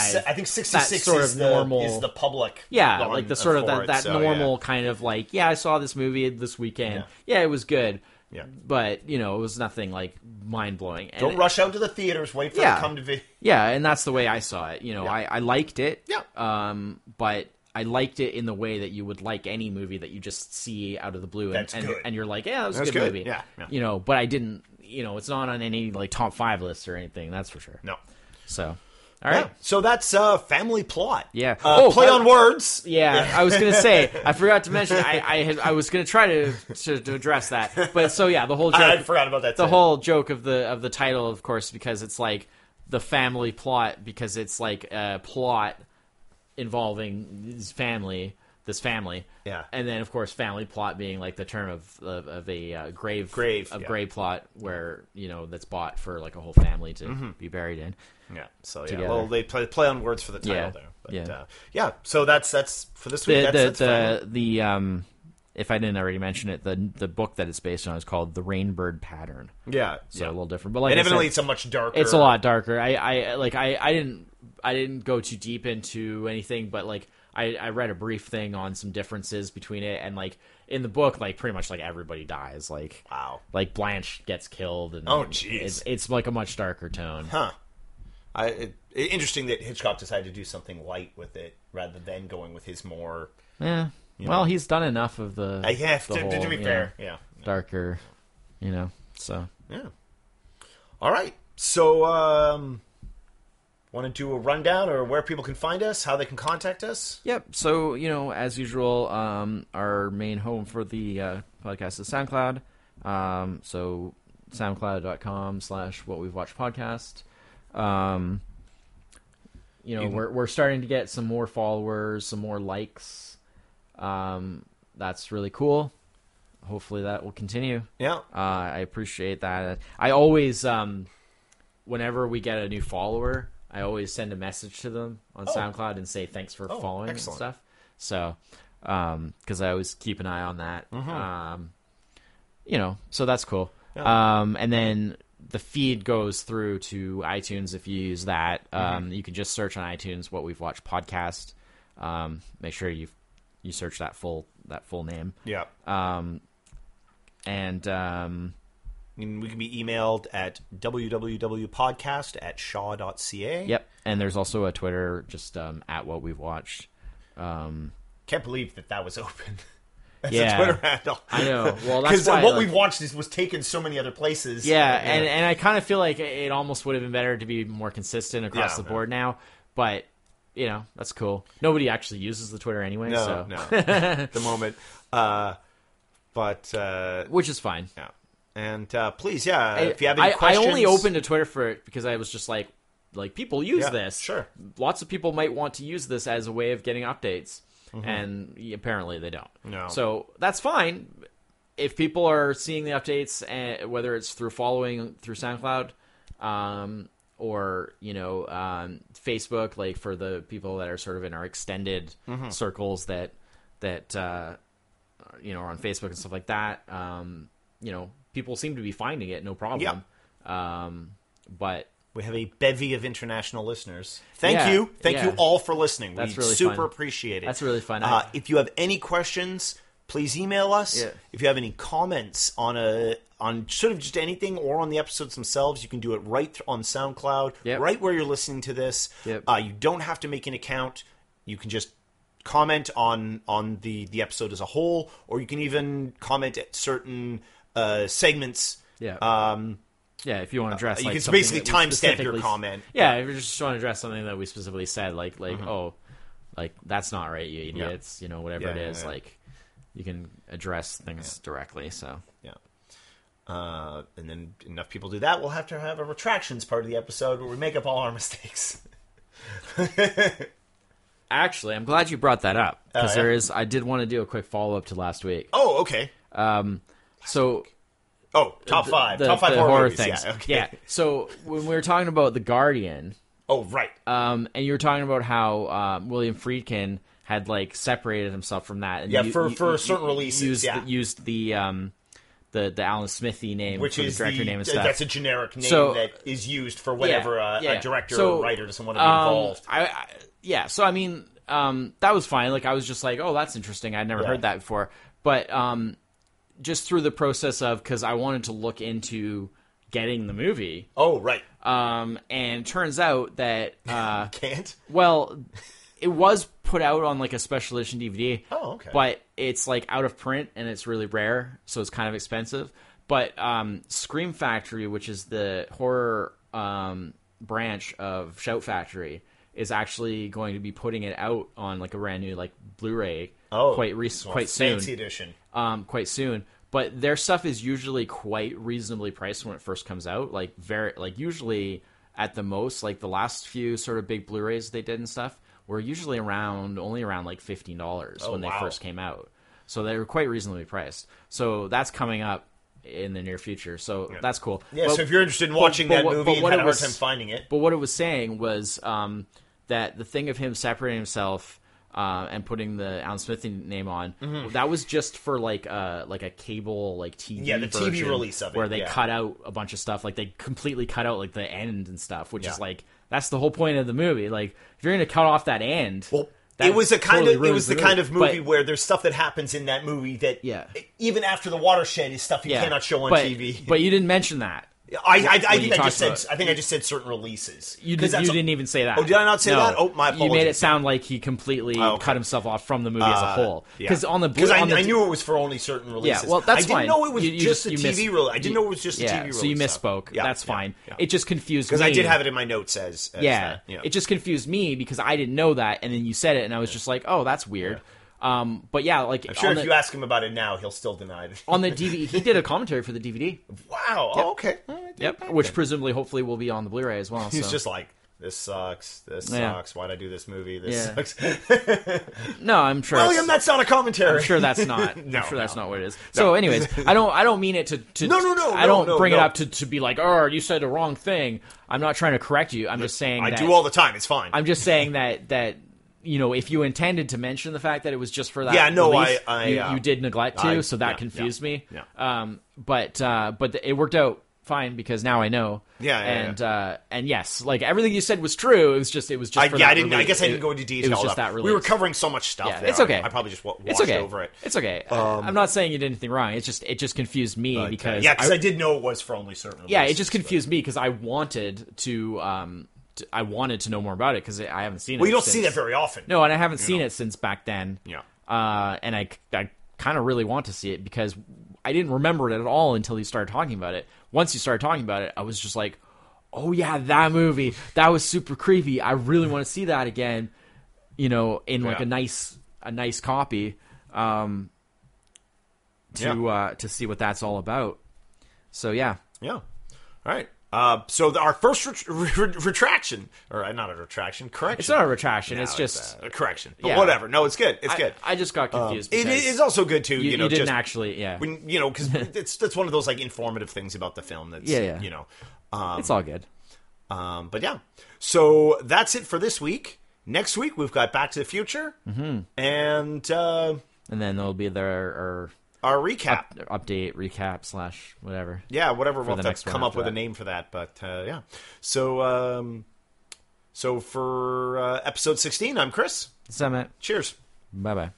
66. I think 66 sort is, of the, normal is the public. yeah, like the sort of that, that so, yeah. normal kind of like, yeah, I saw this movie this weekend. Yeah. Yeah, it was good. Yeah. But, you know, it was nothing like mind blowing. Don't rush out to the theaters. Wait for it to come to video. Yeah, and that's the way I saw it. You know, Yeah. I, I liked it. Yeah. Um, but I liked it in the way that you would like any movie that you just see out of the blue and, and, and you're like, yeah, that was a That's good, good. movie. Yeah, yeah. You know, but I didn't you know, it's not on any like top five lists or anything, that's for sure. No. So All right. Yeah. So that's uh, family plot. Yeah. Uh, Oh, play uh, on words. Yeah, I was gonna say I forgot to mention I I, had, I was gonna try to, to to address that, but so yeah, the whole joke, I, I forgot about that. the too. whole joke of the of the title, of course, because it's like the family plot because it's like a plot involving this family, this family, Yeah. and then of course family plot being like the term of of, of a uh, grave Grave, of yeah. grave plot where you know that's bought for like a whole family to Mm-hmm. be buried in. Yeah. So yeah. together. Well, they play, play on words for the title Yeah. there. But, Yeah. Uh, yeah. So that's that's for this week. the that's, the that's the, the um if I didn't already mention it, the the book that it's based on is called The Rainbird Pattern. yeah. So yeah. a little different, but like and evidently, it's a much darker. it's a lot darker. I, I like I, I didn't I didn't go too deep into anything, but like I, I read a brief thing on some differences between it, and like in the book, like pretty much like everybody dies. Like Wow. like Blanche gets killed, and Oh, jeez. it's, it's like a much darker tone. Huh. I, it, interesting that Hitchcock decided to do something light with it rather than going with his more. Yeah. Well, he's done enough of the. I have the to, to whole, be fair, know, yeah. darker, you know. So Yeah. All right. So, um, want to do a rundown or where people can find us, how they can contact us? Yep. So you know, as usual, um, our main home for the uh, podcast is SoundCloud. Um, so SoundCloud.com slash What We've Watched podcast. Um, you know, You we're we're starting to get some more followers, some more likes. Um, that's really cool. Hopefully, that will continue. Yeah. Uh, I appreciate that. I always, um, whenever we get a new follower, I always send a message to them on Oh. SoundCloud and say thanks for Oh, following excellent. and stuff. So, because I always keep an eye on that. Mm-hmm. Um, you know, so that's cool. Um, and then the feed goes through to iTunes if you use that. Mm-hmm. Um, you can just search on iTunes what we've watched podcast. Um, make sure you you search that full that full name. Yeah. Um, and um, And we can be emailed at www.podcast at shaw.ca. Yep, and there's also a Twitter just um, at what we've watched. Um, Can't believe that that was open. That's Yeah. a Twitter handle. I know. Well, that's Because what like- we've watched is, was taken so many other places. yeah, and and I kind of feel like it almost would have been better to be more consistent across Yeah, the board now, but you know that's cool. Nobody actually uses the Twitter anyway, no, so no, at the moment. Uh, but uh, which is fine. yeah, and uh, please, yeah, if you have I, any questions, I only opened a Twitter for it because I was just like, like people use Yeah, this. sure. lots of people might want to use this as a way of getting updates, and apparently they don't. Mm-hmm. No. So that's fine. If people are seeing the updates, uh, whether it's through following through SoundCloud, um, or you know um, Facebook, like for the people that are sort of in our extended Mm-hmm. circles that that uh, you know are on Facebook and stuff like that. Um, you know, people seem to be finding it, no problem. Um, but We have a bevy of international listeners. Thank Yeah, you. Thank yeah. you all for listening. That's we really super fun. appreciate it. That's really fun. Uh, if you have any questions, please email us. Yeah. If you have any comments on a on sort of just anything or on the episodes themselves, you can do it right th- on SoundCloud, Yep. right where you're listening to this. Yep. Uh, you don't have to make an account. You can just comment on on the the episode as a whole, or you can even comment at certain uh, segments. Yeah. Um, Yeah, if you want to address, you like, can basically timestamp your comment. Yeah, if you just want to address something that we specifically said, like like Mm-hmm. oh, like that's not right, you idiots. You know, whatever Yeah, it yeah, yeah. like you can address things directly. So Yeah. Uh, and then enough people do that, we'll have to have a retractions part of the episode where we make up all our mistakes. actually, I'm glad you brought that up because Oh, yeah? there is. I did want to do a quick follow up to last week. Oh, okay. Um. So Oh, top five. the, top five horror, horror things. Yeah, okay. yeah. So when we were talking about the Guardian, Oh, right. um, and you were talking about how um, William Friedkin had like separated himself from that. And Yeah, u- for- u- for u- certain releases, used yeah. used the um, the the Alan Smithee name, Which for is the director the, name and stuff. that's a generic name So- that is used for whatever Yeah, a, yeah. a director So, or writer doesn't want to be um, involved. I, I yeah, so I mean, um, that was fine. Like I was just like, oh, that's interesting. I'd never Yeah. heard that before. But um, just through the process of because I wanted to look into getting the movie, oh, right. um, and turns out that uh, Can't. well, it was put out on like a special edition DVD. Oh, okay. But it's like out of print and it's really rare, so it's kind of expensive. But um, Scream Factory, which is the horror um, branch of Shout Factory, is actually going to be putting it out on like a brand new like Blu-ray Oh, quite re- well, quite soon Fancy edition. um, quite soon. But their stuff is usually quite reasonably priced when it first comes out. Like very, like usually at the most, like the last few sort of big Blu-rays they did and stuff were usually around only around like fifteen dollars Oh, when they first came out. So they were quite reasonably priced. So that's coming up in the near future. So that's cool. Yeah, But- so if you're interested in watching but that what- movie but and what had a hard was- time finding it, but what it was saying was um, that the thing of him separating himself uh, and putting the Alan Smith name on that was just for like uh like a cable like TV Mm-hmm. Yeah, the TV release of it, where they yeah. cut out a bunch of stuff like they completely cut out like the end and stuff which Yeah. is like that's the whole point of the movie like if you're gonna cut off that end Well- that it was a kind totally of it was the, movie. kind of movie But- where there's stuff that happens in that movie that Yeah. even after the watershed is stuff you yeah. cannot show on but, TV. But you didn't mention that. I, I, I think I just said about- I think I just said certain releases. You, 'Cause did, you a- didn't even say that. Oh, did I not say No. that? Oh, my You made it sound like he completely Oh, okay. cut himself off from the movie as a Uh, whole. yeah. Because on the because I, I knew it was for only certain releases. Yeah, well, that's I didn't know it was You- you just, just- a TV release. I didn't know it was just a TV release. so you stuff. misspoke. Yeah, That's yeah, fine. yeah. It just confused me because. I did have it in my notes as, as yeah, that, yeah. it just confused me because I didn't know that, and then you said it, and I was just like, "Oh, that's weird." Um, but yeah, like I'm sure on if the, you ask him about it now, he'll still deny it. on the DVD, he did a commentary for the DVD. wow. Oh, okay. All right, Yep, okay. which presumably, hopefully, will be on the Blu-ray as well. He's so. just like, this sucks. This Yeah. sucks. Why'd I do this movie? This Yeah. sucks. no, I'm sure. William, it's- that's not a commentary. I'm sure that's not. No, I'm sure that's not what it is. So, anyways, I don't. I don't mean it to. to No, no, no, I don't no, bring it up to, to be like, oh, you said the wrong thing. I'm not trying to correct you. I'm just saying. I that, do all the time. It's fine. I'm just saying that that you know, if you intended to mention the fact that it was just for that, Yeah, no, release, I- I, you, uh, you did neglect to, I- so that yeah, confused yeah, me. yeah. Um, but uh, but it worked out fine because now I know. Yeah, yeah, and Uh, and yes, like everything you said was true. It was just it was just I, for yeah, that I didn't. I guess I didn't It- go into detail. It was just enough. that we were covering so much stuff. Yeah, there. it's okay. I, I probably just wa- It's okay. over it. It's okay. I'm not saying you did anything wrong. It's just it just confused me But, because yeah, because I- I, did know it was for only certain. yeah, it just but- confused me because I wanted to um to, I wanted to know more about it because I haven't seen it. Well, you don't since, see that very often. No, and I haven't seen it since back then. Yeah. Uh, and I I kind of really want to see it because I didn't remember it at all until you started talking about it. Once you started talking about it, I was just like, "Oh yeah, that movie. That was super creepy. I really want to see that again." You know, in like Yeah. a nice a nice copy. Um, to Yeah. uh, to see what that's all about. So yeah, Yeah. All right. Uh, so the, our first ret- re- retraction, or uh, not a retraction, correction. it's not a retraction. No, it's just a correction. But Yeah. whatever. No, it's good. It's I, good. I just got confused. it because is also good too. you, You, know, you didn't just actually. Yeah, when you know because it's that's one of those like informative things about the film. That's Yeah, yeah. you know. Um, it's all good. um, but yeah, so that's it for this week. Next week we've got Back to the Future Mm-hmm. and uh, And then there'll be their or our recap. update recap slash whatever. yeah, whatever. We'll have to come up with a name for that. But uh, yeah, so um, so for uh, episode sixteen, I'm Chris. Summit. Cheers. Bye bye.